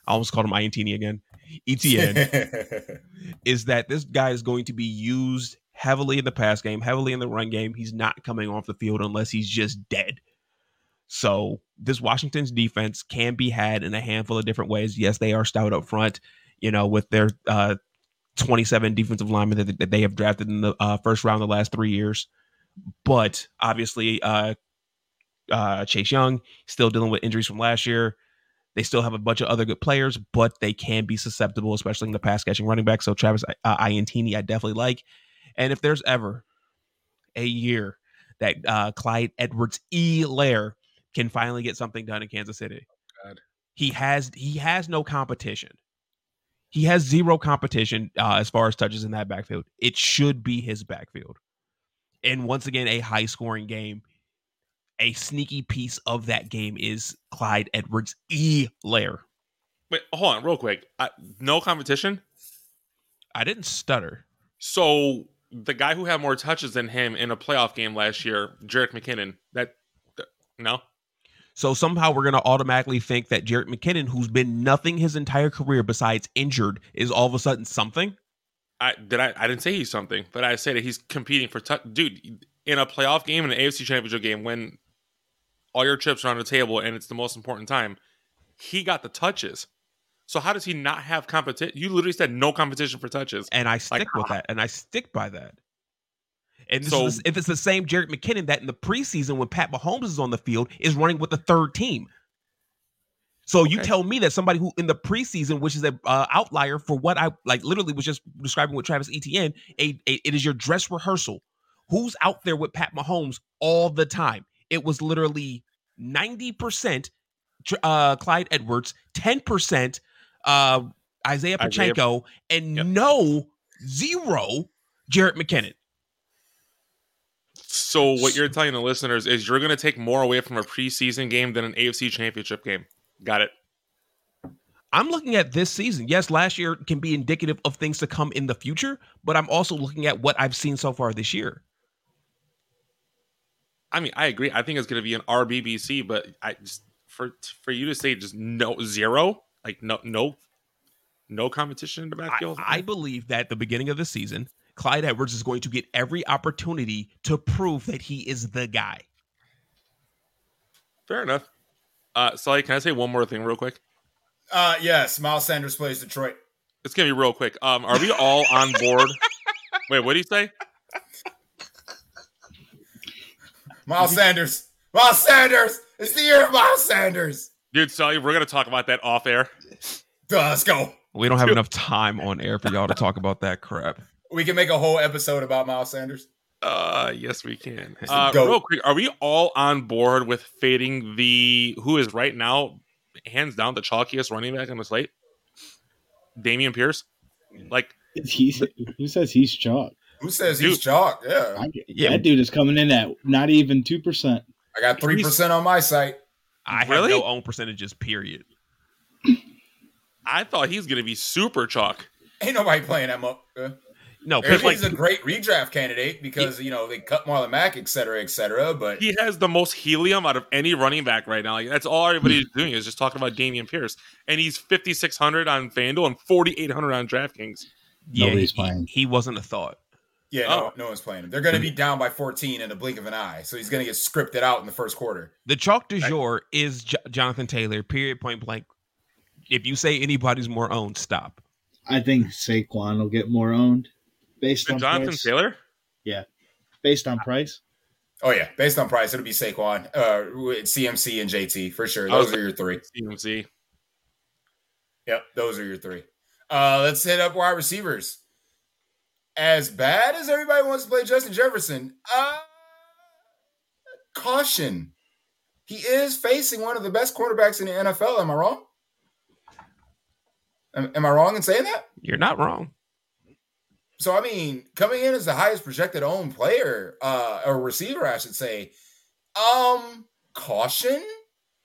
almost called him Iantini again. Etienne is that this guy is going to be used heavily in the pass game, heavily in the run game. He's not coming off the field unless he's just dead. So this Washington's defense can be had in a handful of different ways. Yes, they are stout up front, you know, with their uh, 27 defensive linemen that, that they have drafted in the uh, first round the last three years. But obviously, uh, uh, Chase Young still dealing with injuries from last year. They still have a bunch of other good players, but they can be susceptible, especially in the pass catching running back. So Travis uh, Iantini, I definitely like. And if there's ever a year that uh, Clyde Edwards Helaire can finally get something done in Kansas City, God. he has he has no competition. He has zero competition uh, as far as touches in that backfield. It should be his backfield. And once again, a high scoring game a sneaky piece of that game is Clyde Edwards E. Lair. Wait, hold on, real quick. No competition. I didn't stutter. So the guy who had more touches than him in a playoff game last year, Jerick McKinnon. That, that no. So somehow we're gonna automatically think that Jerick McKinnon, who's been nothing his entire career besides injured, is all of a sudden something. I did I I didn't say he's something, but I say that he's competing for touch. Dude, in a playoff game, in an AFC Championship game, when all your chips are on the table and it's the most important time. He got the touches. So how does he not have competition? You literally said no competition for touches. And I stick like, with that. And I stick by that. And so, is, if it's the same Jerick McKinnon that in the preseason when Pat Mahomes is on the field is running with the third team. So okay. you tell me that somebody who in the preseason, which is an uh, outlier for what I like, literally was just describing with Travis Etienne, a, a, it is your dress rehearsal. Who's out there with Pat Mahomes all the time? it was literally 90% uh, Clyde Edwards, 10% uh, Isaiah Pacheco, and yep. no zero Jerick McKinnon. So what you're telling the listeners is you're going to take more away from a preseason game than an AFC Championship game. Got it. I'm looking at this season. Yes, last year can be indicative of things to come in the future, but I'm also looking at what I've seen so far this year. I mean, I agree. I think it's going to be an RBBC, but I just for for you to say just no zero, like no no no competition in the backfield. I, I believe that the beginning of the season, Clyde Edwards is going to get every opportunity to prove that he is the guy. Fair enough. Uh, Sully, can I say one more thing real quick? Uh, yes, Miles Sanders plays Detroit. It's gonna be real quick. Um, are we all on board? Wait, what do you say? Miles Sanders. Miles Sanders. It's the year of Miles Sanders. Dude, sorry, we're gonna talk about that off air. let's go. We don't have enough time on air for y'all to talk about that crap. We can make a whole episode about Miles Sanders. Uh, yes, we can. Uh, real quick, are we all on board with fading the who is right now, hands down, the chalkiest running back on the slate, Dameon Pierce? Like, he's who says he's chalk? Who says dude, he's chalk? Yeah. I, yeah. That dude is coming in at not even 2%. I got 3% on my site. I really? have no own percentages, period. I thought he's going to be super chalk. Ain't nobody playing that much. No, Eric Pittman, He's a great redraft candidate because you know they cut Marlon Mack, et cetera, et cetera. But He has the most helium out of any running back right now. Like that's all everybody's doing is just talking about Dameon Pierce, and he's fifty six hundred on FanDuel and forty eight hundred on DraftKings. yeah, Nobody's he, playing. he wasn't a thought. yeah, no, Oh. no one's playing him. They're going to be down by 14 in the blink of an eye, so he's going to get scripted out in the first quarter. The chalk du jour is J- Jonathan Taylor. Period. Point blank. If you say anybody's more owned, stop. I think Saquon will get more owned based And on Jonathan price. Taylor, Based on price, Oh yeah, based on price, it'll be Saquon, uh, with CMC and JT for sure. Those are your three. CMC. Yep, those are your three. Uh, let's hit up wide receivers. As bad as everybody wants to play Justin Jefferson, uh, caution. He is facing one of the best quarterbacks in the NFL. Am I wrong? Am, am I wrong in saying that? You're not wrong. So I mean, coming in as the highest projected owned player, uh, or receiver, I should say, um, caution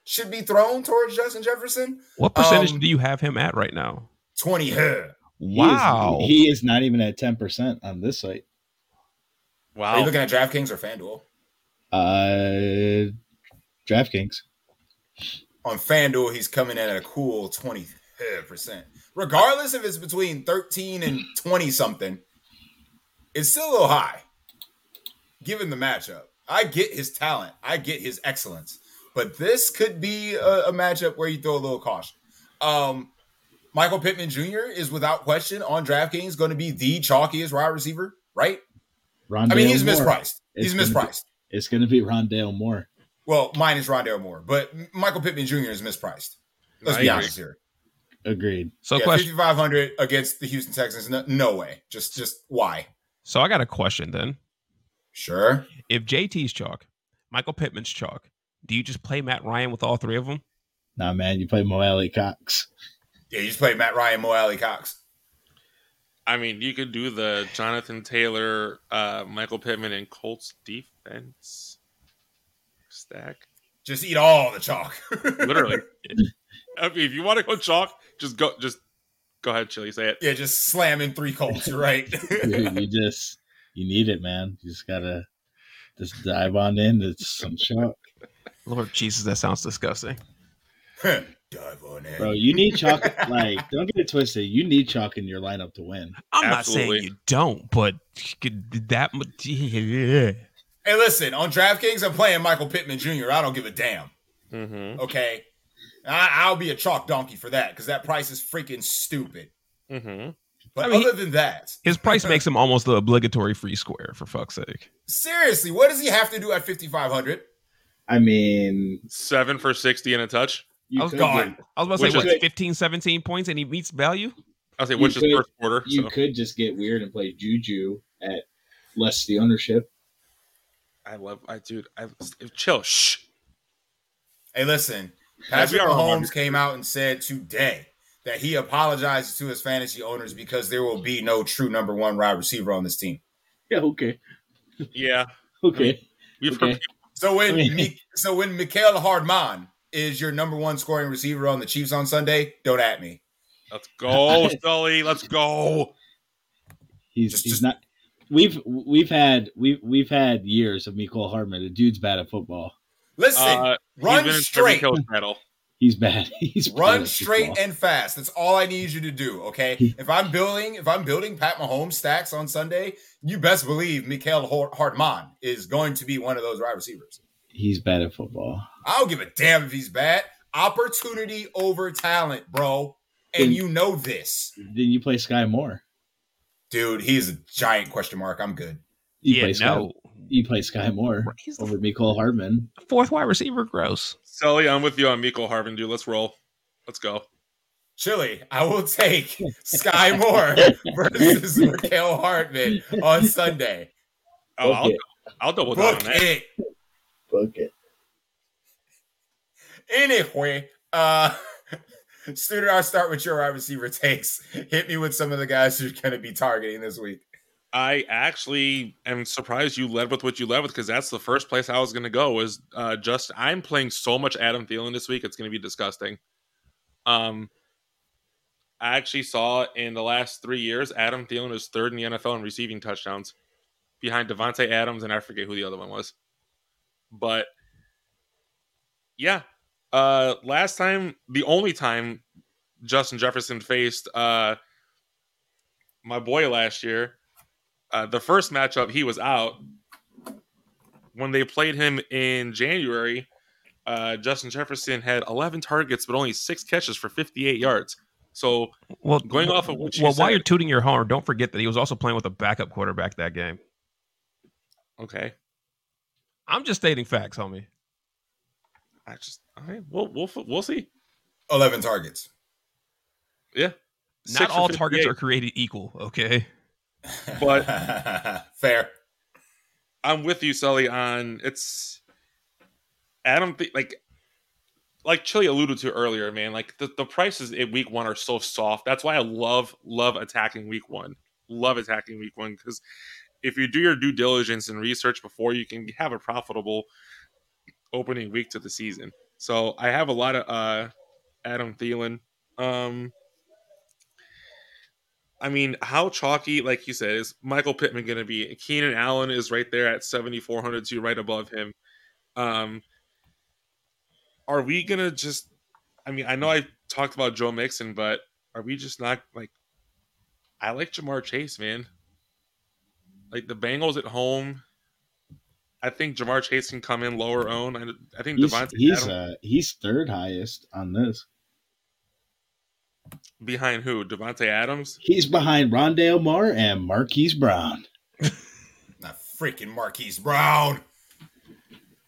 should be thrown towards Justin Jefferson. What percentage Um, do you have him at right now? Twenty. huh. He is- Wow. he is, not even at ten percent on this site. Wow, are you looking at DraftKings or FanDuel? Uh, DraftKings. On FanDuel, he's coming in at a cool 20%. Regardless if it's between 13 and 20 something, it's still a little high given the matchup. I get his talent, I get his excellence, but this could be a, a matchup where you throw a little caution. Um, Michael Pittman Jr. is without question on DraftKings going to be the chalkiest wide receiver, right? Rondale I mean, he's Moore. mispriced. It's He's gonna be- mispriced. It's going to be Rondale Moore. Well, minus Rondale Moore, but Michael Pittman Jr. is mispriced. Let's I be agree. honest here. Agreed. So yeah, question. 5500 against the Houston Texans. No, no way. Just just why? So I got a question then. Sure. If JT's chalk, Michael Pittman's chalk, do you just play Matt Ryan with all three of them? Nah, man, you play Mo Alie-Cox. Yeah, you just play Matt Ryan, Mo Alie-Cox. I mean, you could do the Jonathan Taylor, uh, Michael Pittman, and Colts defense stack. Just eat all the chalk. Literally. I mean, if you want to go chalk, just go. Just go ahead, Chili. Say it. yeah, just slam in three Colts. You're right. Dude, you just you need it, man. You just gotta just dive on in into some chalk. Lord Jesus, that sounds disgusting. Dive on in. bro. You need chalk. Like, don't get it twisted. You need chalk in your lineup to win. I'm Absolutely. not saying you don't, but that much. Yeah. Hey, listen, on DraftKings, I'm playing Michael Pittman Jr. I don't give a damn. Mm-hmm. Okay. I, I'll be a chalk donkey for that because that price is freaking stupid. Mm-hmm. But I mean, other than that, His price makes him almost the obligatory free square, for fuck's sake. seriously, what does he have to do at 5,500? I mean, Seven for sixty and a touch. you I was could gone. get- I was about to say, what, is- 15, 17 points and he meets value? I'll say You which is could- first quarter. you So could just get weird and play Juju at less the ownership. I love. I dude. I chill. Shh. Hey, listen, Yeah, Patrick we are Mahomes came out and said today that he apologizes to his fantasy owners because there will be no true number one wide receiver on this team. Yeah. Okay. Yeah. Okay. We've Okay. heard So when I mean- so when Mecole Hardman is your number one scoring receiver on the Chiefs on Sunday, don't at me. Let's go, Sully. Let's go. He's Just- he's just- not. We've we've had we've we've had years of Mecole Hardman. The dude's bad at football. Listen, Uh, run he's been in straight. Coach battle. He's bad. He's run at straight football. and fast. That's all I need you to do. Okay. If I'm building, if I'm building Pat Mahomes stacks on Sunday, you best believe Mecole Har- Hardman is going to be one of those wide receivers. He's bad at football. I don't give a damn if he's bad. Opportunity over talent, bro. And Then- you know this. Then you play Sky Moore. Dude, he's a giant question mark. I'm good. You yeah, play Sky, no. You play Sky Moore He's over the Mecole Hardman. fourth wide receiver. Gross. Sully, I'm with you on Mecole Hardman, dude. Let's roll. Let's go. Chili, I will take Sky Moore versus Mecole Hardman on Sunday. Oh, I'll, it. I'll double down Book on that. it. Book it. Anyway, uh student, I'll start with your wide receiver takes. Hit me with some of the guys you're gonna be targeting this week. I actually am surprised you led with what you led with because that's the first place I was going to go. Was uh, just I'm playing so much Adam Thielen this week, it's going to be disgusting. Um, I actually saw in the last three years, Adam Thielen is third in the NFL in receiving touchdowns, behind Davante Adams and I forget who the other one was. But yeah, uh, last time, the only time Justin Jefferson faced uh, my boy last year, uh, the first matchup he was out. When they played him in January, uh, Justin Jefferson had 11 targets but only six catches for 58 yards. So Well, Going off of what you well, while you're tooting your horn, don't forget that he was also playing with a backup quarterback that game. okay, I'm just stating facts, homie. I just okay, we'll we'll we'll see. 11 targets. Yeah, Not all targets are created equal. Okay. But- fair. I'm with you, Sully. On it's Adam. Th- like like Chili alluded to earlier, man. Like the, the prices in week one are so soft. That's why I love love attacking week one. Love attacking week one because if you do your due diligence and research before, you can have a profitable opening week to the season. So I have a lot of uh Adam Thielen. Um I mean, how chalky, like you said, is Michael Pittman going to be? Keenan Allen is right there at 7,400 too, right above him. Um, are we going to just, I mean, I know I talked about Joe Mixon, but are we just not like, I like Ja'Marr Chase, man. Like the Bengals at home. I think Ja'Marr Chase can come in lower own. I, I think He's Davante he's, uh, he's third highest on this. Behind who? Davante Adams? He's behind Rondale Moore and Marquise Brown. Not freaking Marquise Brown.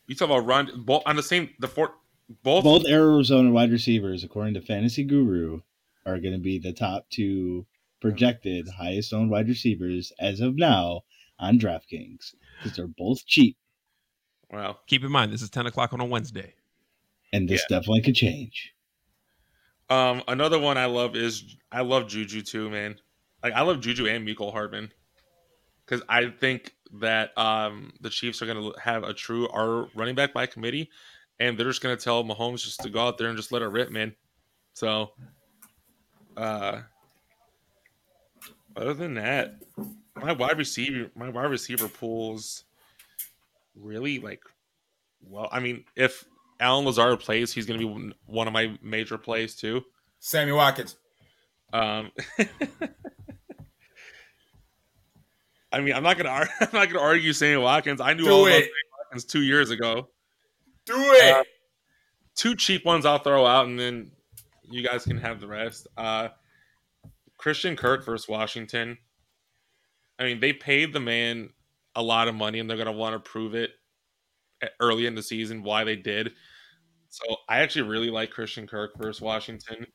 You talk about run both on the same the four both, Both Arizona wide receivers, according to Fantasy Guru, are going to be the top two projected highest owned wide receivers as of now on DraftKings because they're both cheap, wow. Keep in mind, this is 10 o'clock on a Wednesday. and this definitely could change. Um, another one I love is I love Juju too, man. Like I love Juju and Mecole Hardman because I think that um the Chiefs are gonna have a true R running back by committee, and they're just gonna tell Mahomes just to go out there and just let it rip, man. So, uh, other than that, my wide receiver, my wide receiver pools really like. Well, I mean, if Allen Lazard plays, he's going to be one- of my major plays too. Sammy Watkins. Um, I mean, I'm not gonna, I'm not gonna argue Sammy Watkins. I knew Do all about it. Sammy Watkins two years ago. Do it. Uh, Two cheap ones I'll throw out, and then you guys can have the rest. Uh, Christian Kirk versus Washington. I mean, they paid the man a lot of money, and they're gonna want to prove it early in the season why they did. So I actually really like Christian Kirk versus Washington.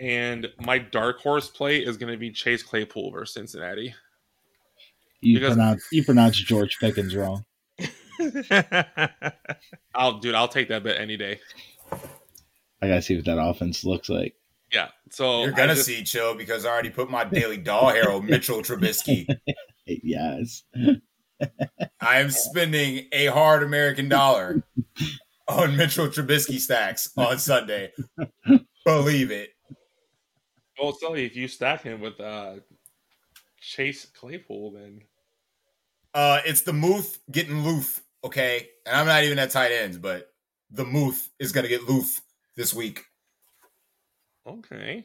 And my dark horse play is going to be Chase Claypool versus Cincinnati. You Because- pronounce you pronounce George Pickens wrong. I'll, dude, I'll take that bet any day. I gotta see what that offense looks like. Yeah. So You're gonna just- see chill because I already put my daily doll hero Mitchell Trubisky. Yes, I am spending a hard American dollar on Mitchell Trubisky stacks on Sunday. Believe it. Well, Sully, if you stack him with uh, Chase Claypool, then Uh, it's the Muth getting loof, okay? And I'm not even at tight ends, but the Muth is gonna get loof this week. okay.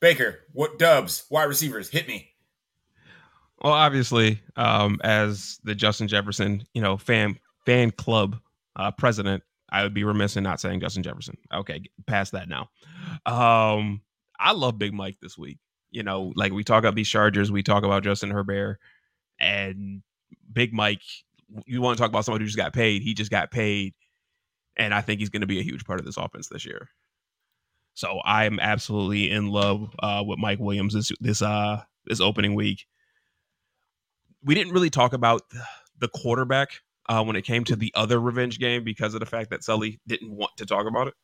Baker, what dubs? Wide receivers, hit me. Well, obviously, um, as the Justin Jefferson, you know, fan fan club uh, president, I would be remiss in not saying Justin Jefferson. Okay, past that now. Um, I love Big Mike this week. You know, like we talk about these Chargers, we talk about Justin Herbert, and Big Mike. You want to talk about somebody who just got paid? He just got paid, and I think he's going to be a huge part of this offense this year. So I am absolutely in love uh, with Mike Williams this this uh this opening week we didn't really talk about the quarterback uh, when it came to the other revenge game because of the fact that Sully didn't want to talk about it.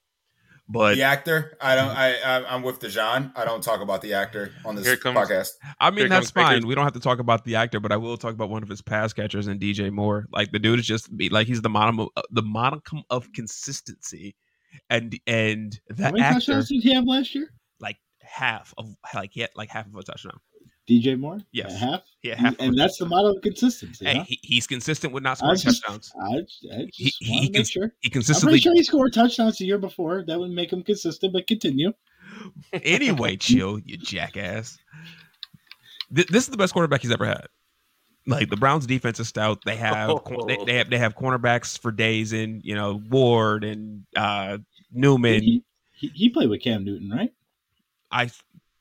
But the actor, I don't. I, I I'm with Dejan. I don't talk about the actor on this Here comes- podcast. I mean Here that's comes Baker's- fine. We don't have to talk about the actor, but I will talk about one of his pass catchers and DJ Moore. Like the dude is just like he's the modicum the modicum of consistency, and and How that many actor touchdowns did he have last year? like half of like he had like half of a touchdown. DJ Moore? Yes. At half? Yeah, half of and that's the model of consistency. Hey, huh? he, he's consistent with not I scoring just- touchdowns. I, I just He- he- want he to make sure. He I'm consistently. pretty sure he scored touchdowns the year before. That would make him consistent, but continue. anyway, chill, you jackass. Th- this is the best quarterback he's ever had. Like the Browns' defense is stout. They have they, they have they have cornerbacks for days in you know Ward and uh, Newman. He, he, he played with Cam Newton, right? I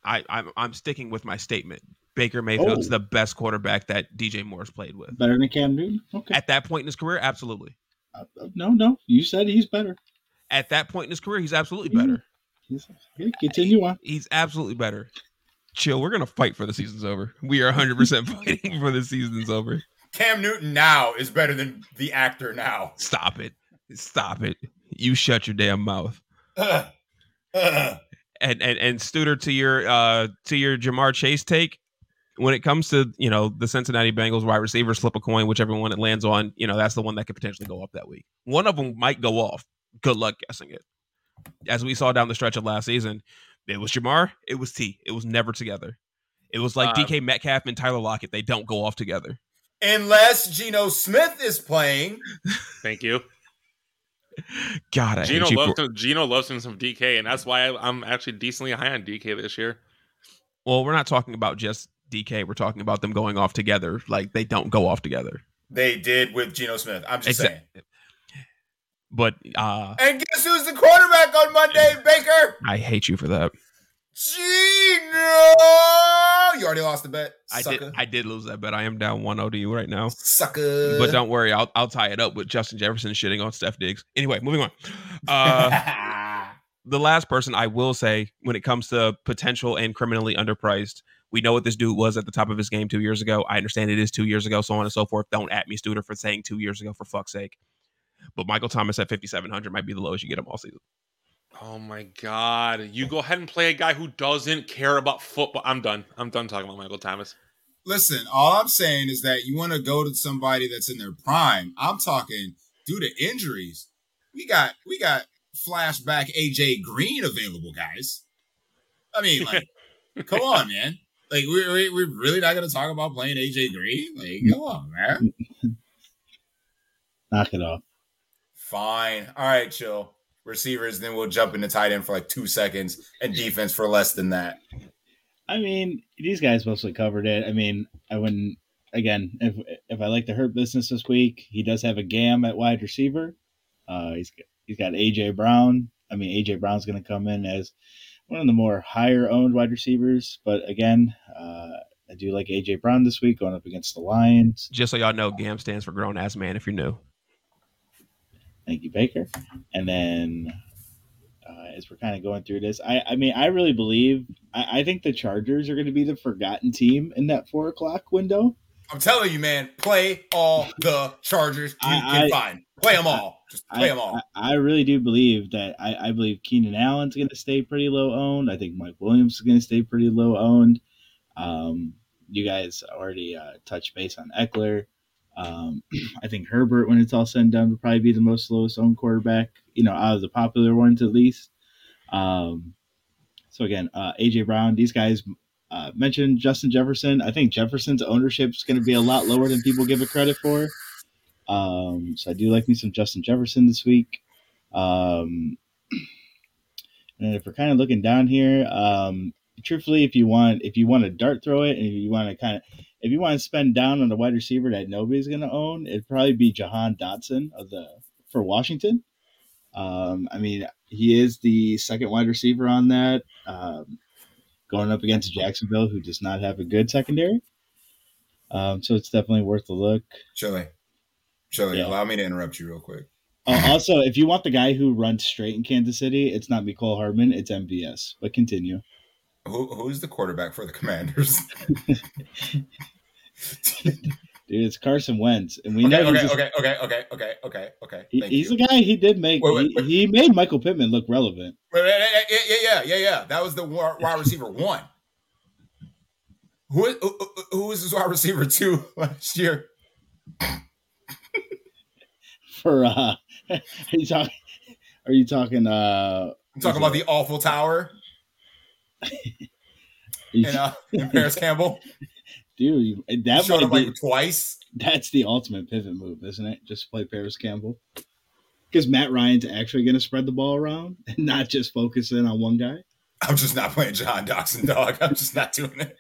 I I'm, I'm sticking with my statement. Baker Mayfield's Oh. the best quarterback that DJ Moore's played with. Better than Cam Newton? Okay. At that point in his career, absolutely. Uh, uh, no, no. You said he's better. At that point in his career, he's absolutely He's- better. He's, okay, continue on. He's absolutely better. Chill. We're gonna fight for the season's over. We are 100 percent fighting for the season's over. Cam Newton now is better than the actor now. Stop it. Stop it. You shut your damn mouth. Ugh. Ugh. And and and Studer to your uh to your Ja'Marr Chase take. When it comes to you know the Cincinnati Bengals wide receiver slip a coin, whichever one it lands on. You know that's the one that could potentially go up that week. One of them might go off. Good luck guessing it. As we saw down the stretch of last season, it was Ja'Marr, it was T. It was never together. It was like Uh, DK Metcalf and Tyler Lockett. They don't go off together. Unless Geno Smith is playing. Thank you. God, I Geno hate you. loves For, him. Geno loves him some DK, and that's why I, I'm actually decently high on DK this year. well, we're not talking about just DK. We're talking about them going off together. Like they don't go off together. They did with Geno Smith. I'm just saying. But uh, And guess who's the quarterback on Monday, Baker? I hate you for that. Geno! You already lost the bet. I did. I did lose that bet. I am down 1-0 to you right now. Sucker. But don't worry, I'll I'll tie it up with Justin Jefferson shitting on Steph Diggs. Anyway, moving on. Uh, the last person I will say when it comes to potential and criminally underpriced, we know what this dude was at the top of his game two years ago. I understand it is two years ago, so on and so forth. Don't at me, Studer, for saying two years ago, for fuck's sake. But Michael Thomas at 5,700 might be the lowest you get him all season. Oh my god! You go ahead and play a guy who doesn't care about football. I'm done. I'm done talking about Michael Thomas. Listen, all I'm saying is that you want to go to somebody that's in their prime. I'm talking due to injuries. We got we got flashback AJ Green available, guys. I mean, like, come on, man. Like, we're we- we're really not gonna talk about playing AJ Green. Like, come on, man. Knock it off. Fine. All right, chill. Receivers, then we'll jump into tight end for like two seconds, and defense for less than that. I mean, these guys mostly covered it. I mean, I wouldn't. Again, if if I like the hurt business this week, he does have a gam at wide receiver. Uh, he's he's got AJ Brown. I mean, AJ Brown's going to come in as one of the more higher owned wide receivers. But again, uh, I do like AJ Brown this week going up against the Lions. Just so y'all know, GAM stands for grown ass man if you're new. Thank you, Baker. And then uh, as we're kind of going through this, I, I mean, I really believe, I, I think the Chargers are going to be the forgotten team in that four o'clock window. I'm telling you, man, play all the Chargers you I- can I- find. Play them all. Just play I, them all. I, I really do believe that. I, I believe Keenan Allen's going to stay pretty low owned. I think Mike Williams is going to stay pretty low owned. Um, you guys already uh, touched base on Ekeler. Um, I think Herbert, when it's all said and done, will probably be the most lowest owned quarterback. You know, out of the popular ones at least. Um, so again, uh, AJ Brown. These guys uh, mentioned Justin Jefferson. I think Jefferson's ownership is going to be a lot lower than people give it credit for. Um, so I do like me some Justin Jefferson this week. Um, and if we're kind of looking down here, um, truthfully, if you want, if you want to dart throw it, and if you want to kind of, if you want to spend down on a wide receiver that nobody's going to own, it'd probably be Jahan Dotson of the for Washington. Um, I mean, he is the second wide receiver on that, um, going up against Jacksonville, who does not have a good secondary. Um, so it's definitely worth a look. Chili. Chili, Yeah. allow me to interrupt you real quick. Uh, also, if you want the guy who runs straight in Kansas City, it's not Mecole Hardman, it's MVS. But continue. Who, who's the quarterback for the Commanders? Dude, it's Carson Wentz, and we okay, know okay, okay, okay, okay, okay, okay, okay. he- he's you. the guy. He did make. Wait, wait, he, wait. he made Michael Pittman look relevant. Wait, yeah, yeah, yeah, yeah. That was the wide receiver one. Who, who, who- was his wide receiver two last year? For uh, are you talking? Are you talking? Uh, I'm talking about the awful tower. And uh, and Parris Campbell Dude, that showed up be, like twice. that's the ultimate pivot move, isn't it? Just play Parris Campbell. Because Matt Ryan's actually going to spread the ball around and not just focus in on one guy. I'm just not playing Jahan Dotson, dog. I'm just not doing it.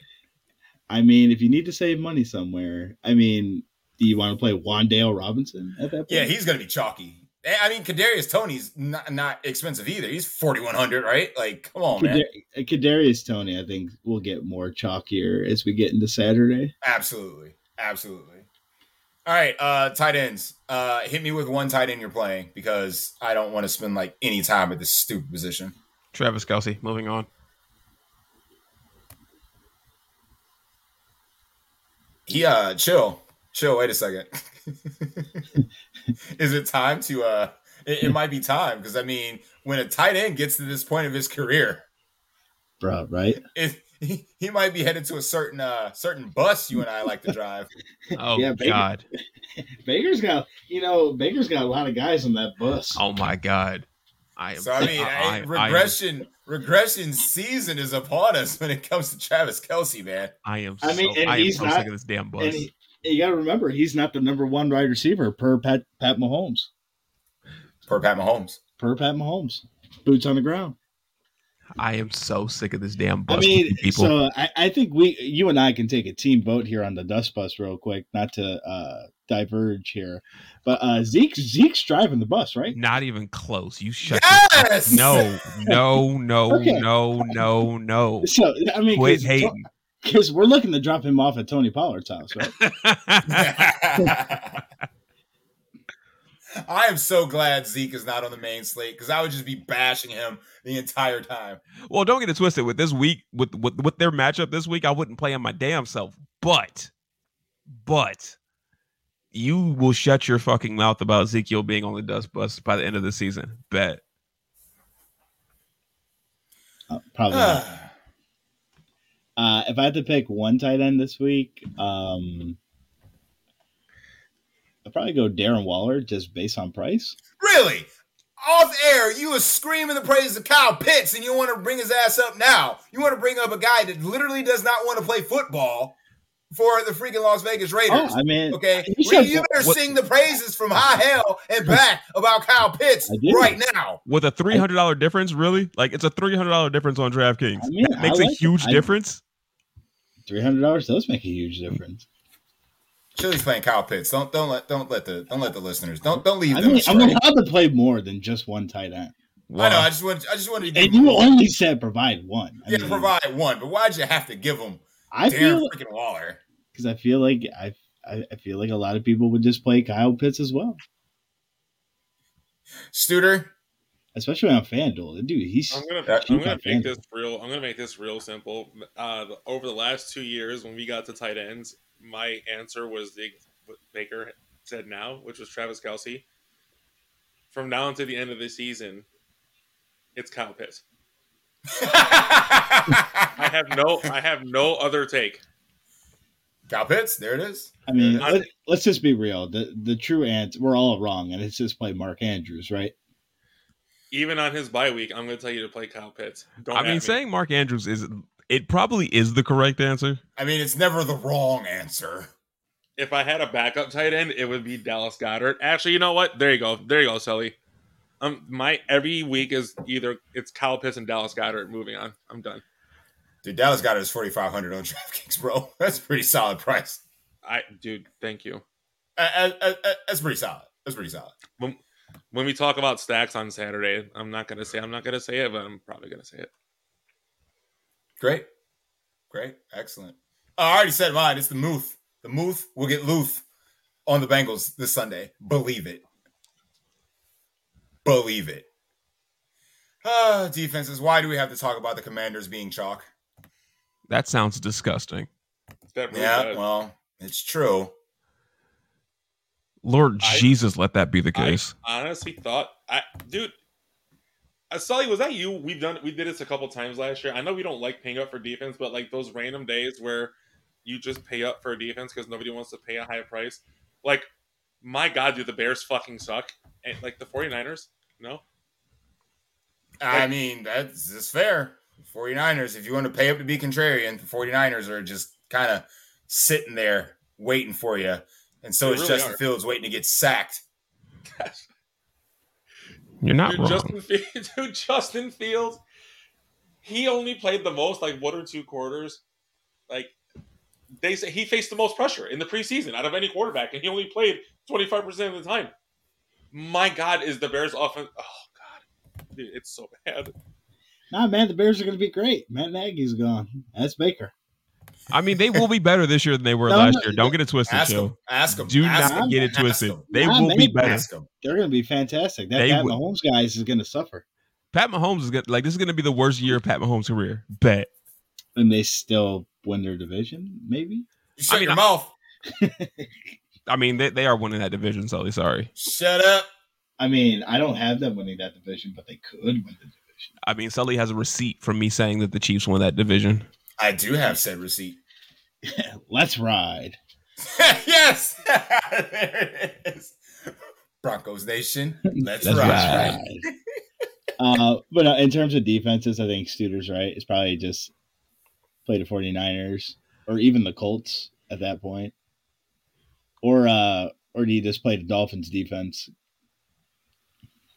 I mean, if you need to save money somewhere, I mean, do you want to play Wan'Dale Robinson at that point? Yeah, he's gonna be chalky. Eh, I mean, Kadarius Toney's not, not expensive either. He's 4100, right? Like, come on, man. Kadarius Toney, I think, will get more chalkier as we get into Saturday. Absolutely, absolutely. All right, uh, tight ends. Uh, hit me with one tight end you're playing because I don't want to spend like any time at this stupid position. Travis Kelce. Moving on. He uh, chill, chill. Wait a second. Is it time to? uh it, it might be time because I mean, when a tight end gets to this point of his career, Bro, right? it, he, he might be headed to a certain uh certain bus you and I like to drive. Oh Yeah, baby. God. Baker's got, you know, Baker's got a lot of guys on that bus. Oh my God. I am. So I mean, I- I- I- regression regression season is upon us when it comes to Travis Kelce, man. I am. I mean, so, and I am he's so not- sick of this damn bus. And he, you got to remember, he's not the number one wide receiver per Pat, Pat Mahomes. Per Pat Mahomes. Per Pat Mahomes. Boots on the ground. I am so sick of this damn bus. I mean, people. so I, I think we, you and I can take a team vote here on the dust bus real quick, not to uh, diverge here, but uh, Zeke, Zeke's driving the bus, right? Not even close. You shut. your- Yes. No, no, no, Okay. no, no, no. So I mean, Quit hating. Because we're looking to drop him off at Tony Pollard's house, right? I am so glad Zeke is not on the main slate because I would just be bashing him the entire time. well, don't get it twisted. With this week, with, with with their matchup this week, I wouldn't play on my damn self. But, but, you will shut your fucking mouth about Ezekiel being on the dust bus by the end of the season. Bet. Uh, probably. not. Uh, if I had to pick one tight end this week, um, I'd probably go Darren Waller just based on price. really? Off air, you were screaming the praises of Kyle Pitts, and you want to bring his ass up now. You want to bring up a guy that literally does not want to play football for the freaking Las Vegas Raiders. Oh, I mean, Okay, You you, better what- sing the praises from high hell and back about Kyle Pitts right now. With a three hundred dollar difference, really? Like it's a three hundred dollar difference on DraftKings. I mean, That makes like a it. huge I- difference. Three hundred dollars does make a huge difference. Chili's playing Kyle Pitts. Don't don't let don't let the don't let the listeners don't don't leave I them mean, I'm astray. allowed to play more than just one tight end, I know. I just want I just wanted to and you one. only said provide one. I yeah mean, provide one, but why'd you have to give them I Darren feel freaking Waller? because I feel like I, I I feel like a lot of people would just play Kyle Pitts as well, Studer, especially on FanDuel. Dude, he's I'm gonna Yeah, I'm gonna make fan. this real. I'm gonna make this real simple. Uh, over the last two years, when we got to tight ends, my answer was the what Baker said now, which was Travis Kelce. From now until the end of the season, it's Kyle Pitts. I have no I have no other take. Kyle Pitts, there it is. I mean, I- let, us just be real. The the true answer, we're all wrong, and it's just play Mark Andrews, right? Even on his bye week, I'm going to tell you to play Kyle Pitts. Don't I mean, me. saying Mark Andrews is it probably is the correct answer. I mean, it's never the wrong answer. if I had a backup tight end, it would be Dallas Goedert. Actually, you know what? There you go. There you go, Sully. Um, my every week is either it's Kyle Pitts and Dallas Goedert. Moving on. I'm done. Dude, Dallas Goedert is forty five hundred on DraftKings, bro. That's a pretty solid price. I, dude, thank you. Uh, uh, uh, uh, That's pretty solid. That's pretty solid. When we talk about stacks on Saturday, I'm not gonna say I'm not gonna say it, but I'm probably gonna say it. Great, great, excellent. I already said mine. It's the Muth. The Muth will get Luth on the Bengals this Sunday. Believe it. Believe it. Ah, defenses. Why do we have to talk about the Commanders being chalk? That sounds disgusting. That really Yeah, does. well, it's true. Lord I- Jesus, let that be the I case. honestly thought, I dude, uh, Sully, was that you? We've done we did this a couple times last year. I know we don't like paying up for defense, but like those random days where you just pay up for a defense because nobody wants to pay a high price. Like, my God, do the Bears fucking suck? And like the 49ers? No. I mean, that's, that's fair. 49ers, if you want to pay up to be contrarian, the 49ers are just kind of sitting there waiting for you. And so They is really Justin are. Fields waiting to get sacked. You're not Dude, wrong. Justin, Fields, dude, Justin Fields, he only played the most, like one or two quarters. Like they say, he faced the most pressure in the preseason out of any quarterback, and he only played twenty five percent of the time. My God, is the Bears' offense? Oh God, dude, it's so bad. Nah, man, the Bears are going to be great. Matt Nagy's gone. That's Baker. I mean, they will be better this year than they were No, last no, year. Don't get it twisted, Ask him. Joe. Ask him. Do ask not him, get it twisted. him, They Nah, will be better. Ask. They're going to be fantastic. That They Pat will. Mahomes guys is going to suffer, Pat Mahomes is good. Like this is going to be the worst year of Pat Mahomes' career. Bet. and they still win their division. Maybe. You shut I mean, your I- mouth. I mean, they, they are winning that division. Sully, sorry. Shut up. I mean, I don't have them winning that division, but they could win the division. I mean, Sully has a receipt from me saying that the Chiefs won that division. I do have said receipt. Let's ride. yes. there it is. Broncos Nation. Let's, Let's ride. ride. uh, but uh, in terms of defenses, I think Studer's right. It's probably just play the 49ers or even the Colts at that point. Or uh or do you just play the Dolphins defense?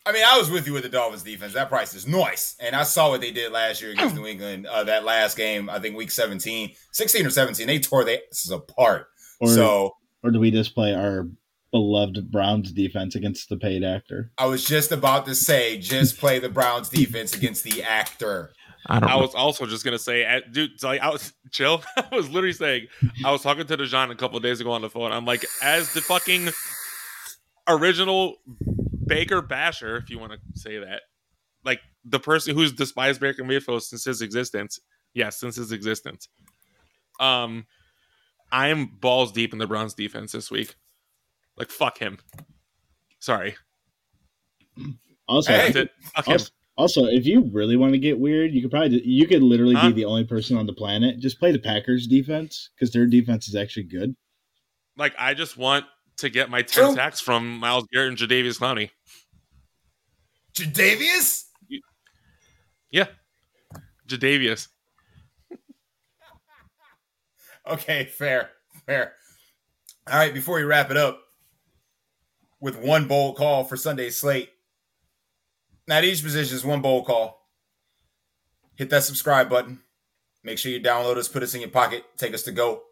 I mean, I was with you with the Dolphins defense. That price is nice. And I saw what they did last year against New England. Uh, that last game, I think week 17, 16 or 17, they tore their asses apart. Or so or do we just play our beloved Browns defense against the paid actor? I was just about to say, just play the Browns defense against the actor. I don't I was also just gonna say, uh, dude, like I was chill. I was literally saying, I was talking to Dejan a couple of days ago on the phone. I'm like, as the fucking original Baker basher, if you want to say that, like the person who's despised Baker Mayfield since his existence. Yes, since his existence. Um, I'm balls deep in the Browns defense this week. Like fuck him. Sorry, Also, Hey. that's it. Fuck him. also, also, if you really want to get weird, you could probably you could literally Huh? be the only person on the planet. Just play the Packers defense because their defense is actually good. Like I just want to get my ten True. sacks from Myles Garrett and Jadavius Clowney. Jadavius? Yeah, Jadavius. Okay, fair, fair. All right, before we wrap it up with one bold call for Sunday's slate. Now, each position is one bold call. Hit that subscribe button. Make sure you download us, put us in your pocket, take us to go.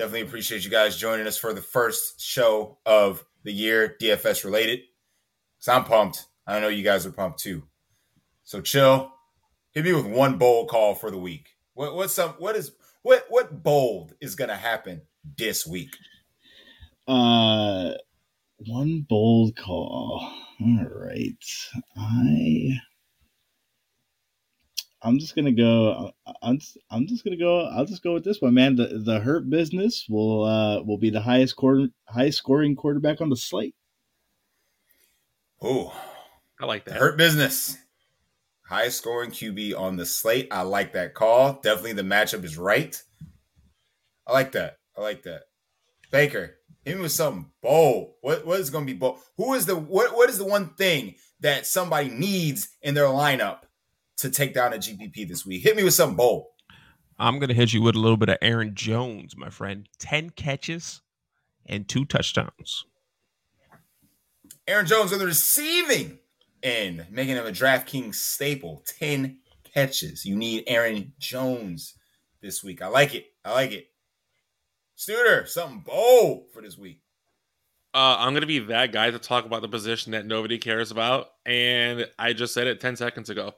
Definitely appreciate you guys joining us for the first show of the year, DFS related. So I'm pumped. I know you guys are pumped too. So chill. Hit me with one bold call for the week. What what's some what is what what bold is gonna happen this week? Uh, one bold call. All right, I. I'm just gonna go. I'm just, I'm just gonna go. I'll just go with this one, man. The the hurt business will uh will be the highest quarter highest scoring quarterback on the slate. Oh, I like that. hurt business. Highest scoring QB on the slate. I like that call. Definitely the matchup is right. I like that. I like that. Baker, hit me with something bold. What what is gonna be bold? Who is the what what is the one thing that somebody needs in their lineup to take down a GPP this week? Hit me with something bold. I'm going to hit you with a little bit of Aaron Jones, my friend. 10 catches and two touchdowns. Aaron Jones on the receiving end, making him a DraftKings staple. 10 catches. You need Aaron Jones this week. I like it. I like it. Studer, something bold for this week. Uh, I'm gonna be that guy to talk about the position that nobody cares about, and I just said it ten seconds ago.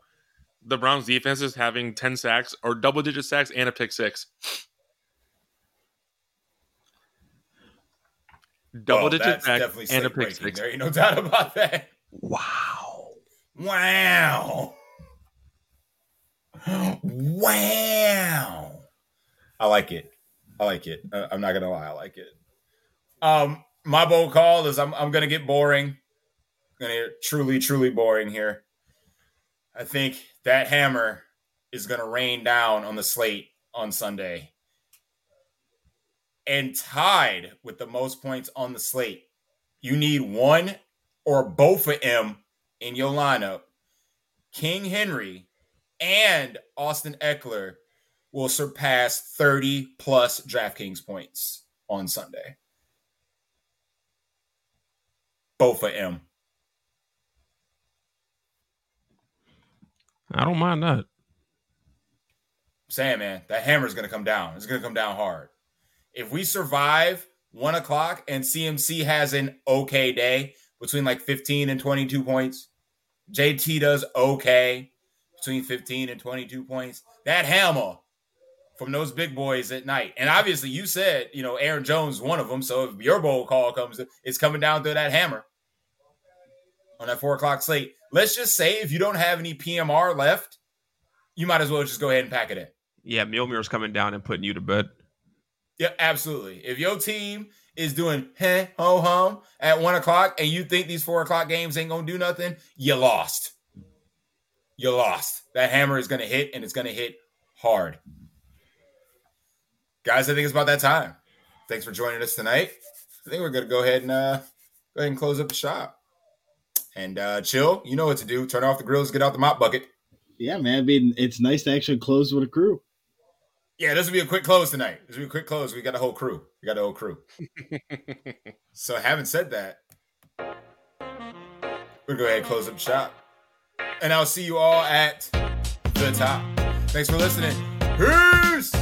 The Browns' defense is having ten sacks or double-digit sacks and a pick six. Well, Double-digit sacks and a pick breaking. six. There ain't no doubt about that. Wow. Wow. Wow. I like it. I like it. Uh, I'm not gonna lie, I like it. Um, my bold call is I'm I'm gonna get boring. I'm Gonna get truly, truly boring here. I think that hammer is gonna rain down on the slate on Sunday. And tied with the most points on the slate. You need one or both of them in your lineup. King Henry and Austin Ekeler will surpass 30 plus DraftKings points on Sunday. Both of M. I don't mind that. saying, man, that hammer is going to come down. It's going to come down hard. If we survive one o'clock and CMC has an okay day between like 15 and 22 points, JT does okay between 15 and 22 points, that hammer from those big boys at night. And obviously, you said, you know, Aaron Jones, one of them. So if your bowl call comes, it's coming down through that hammer on that four o'clock slate. Let's just say if you don't have any PMR left, you might as well just go ahead and pack it in. Yeah, Mjolnir's coming down and putting you to bed. Yeah, absolutely. If your team is doing heh ho hum at one o'clock and you think these four o'clock games ain't gonna do nothing, you lost. You lost. That hammer is gonna hit and it's gonna hit hard. Guys, I think it's about that time. Thanks for joining us tonight. I think we're gonna go ahead and uh go ahead and close up the shop. And uh chill, you know what to do. Turn off the grills, get out the mop bucket. Yeah, man. I mean, it's nice to actually close with a crew. Yeah, this will be a quick close tonight. This will be a quick close. We got a whole crew. We got a whole crew. so having said that, we're going to go ahead and close up shop. And I'll see you all at the top. Thanks for listening. Peace.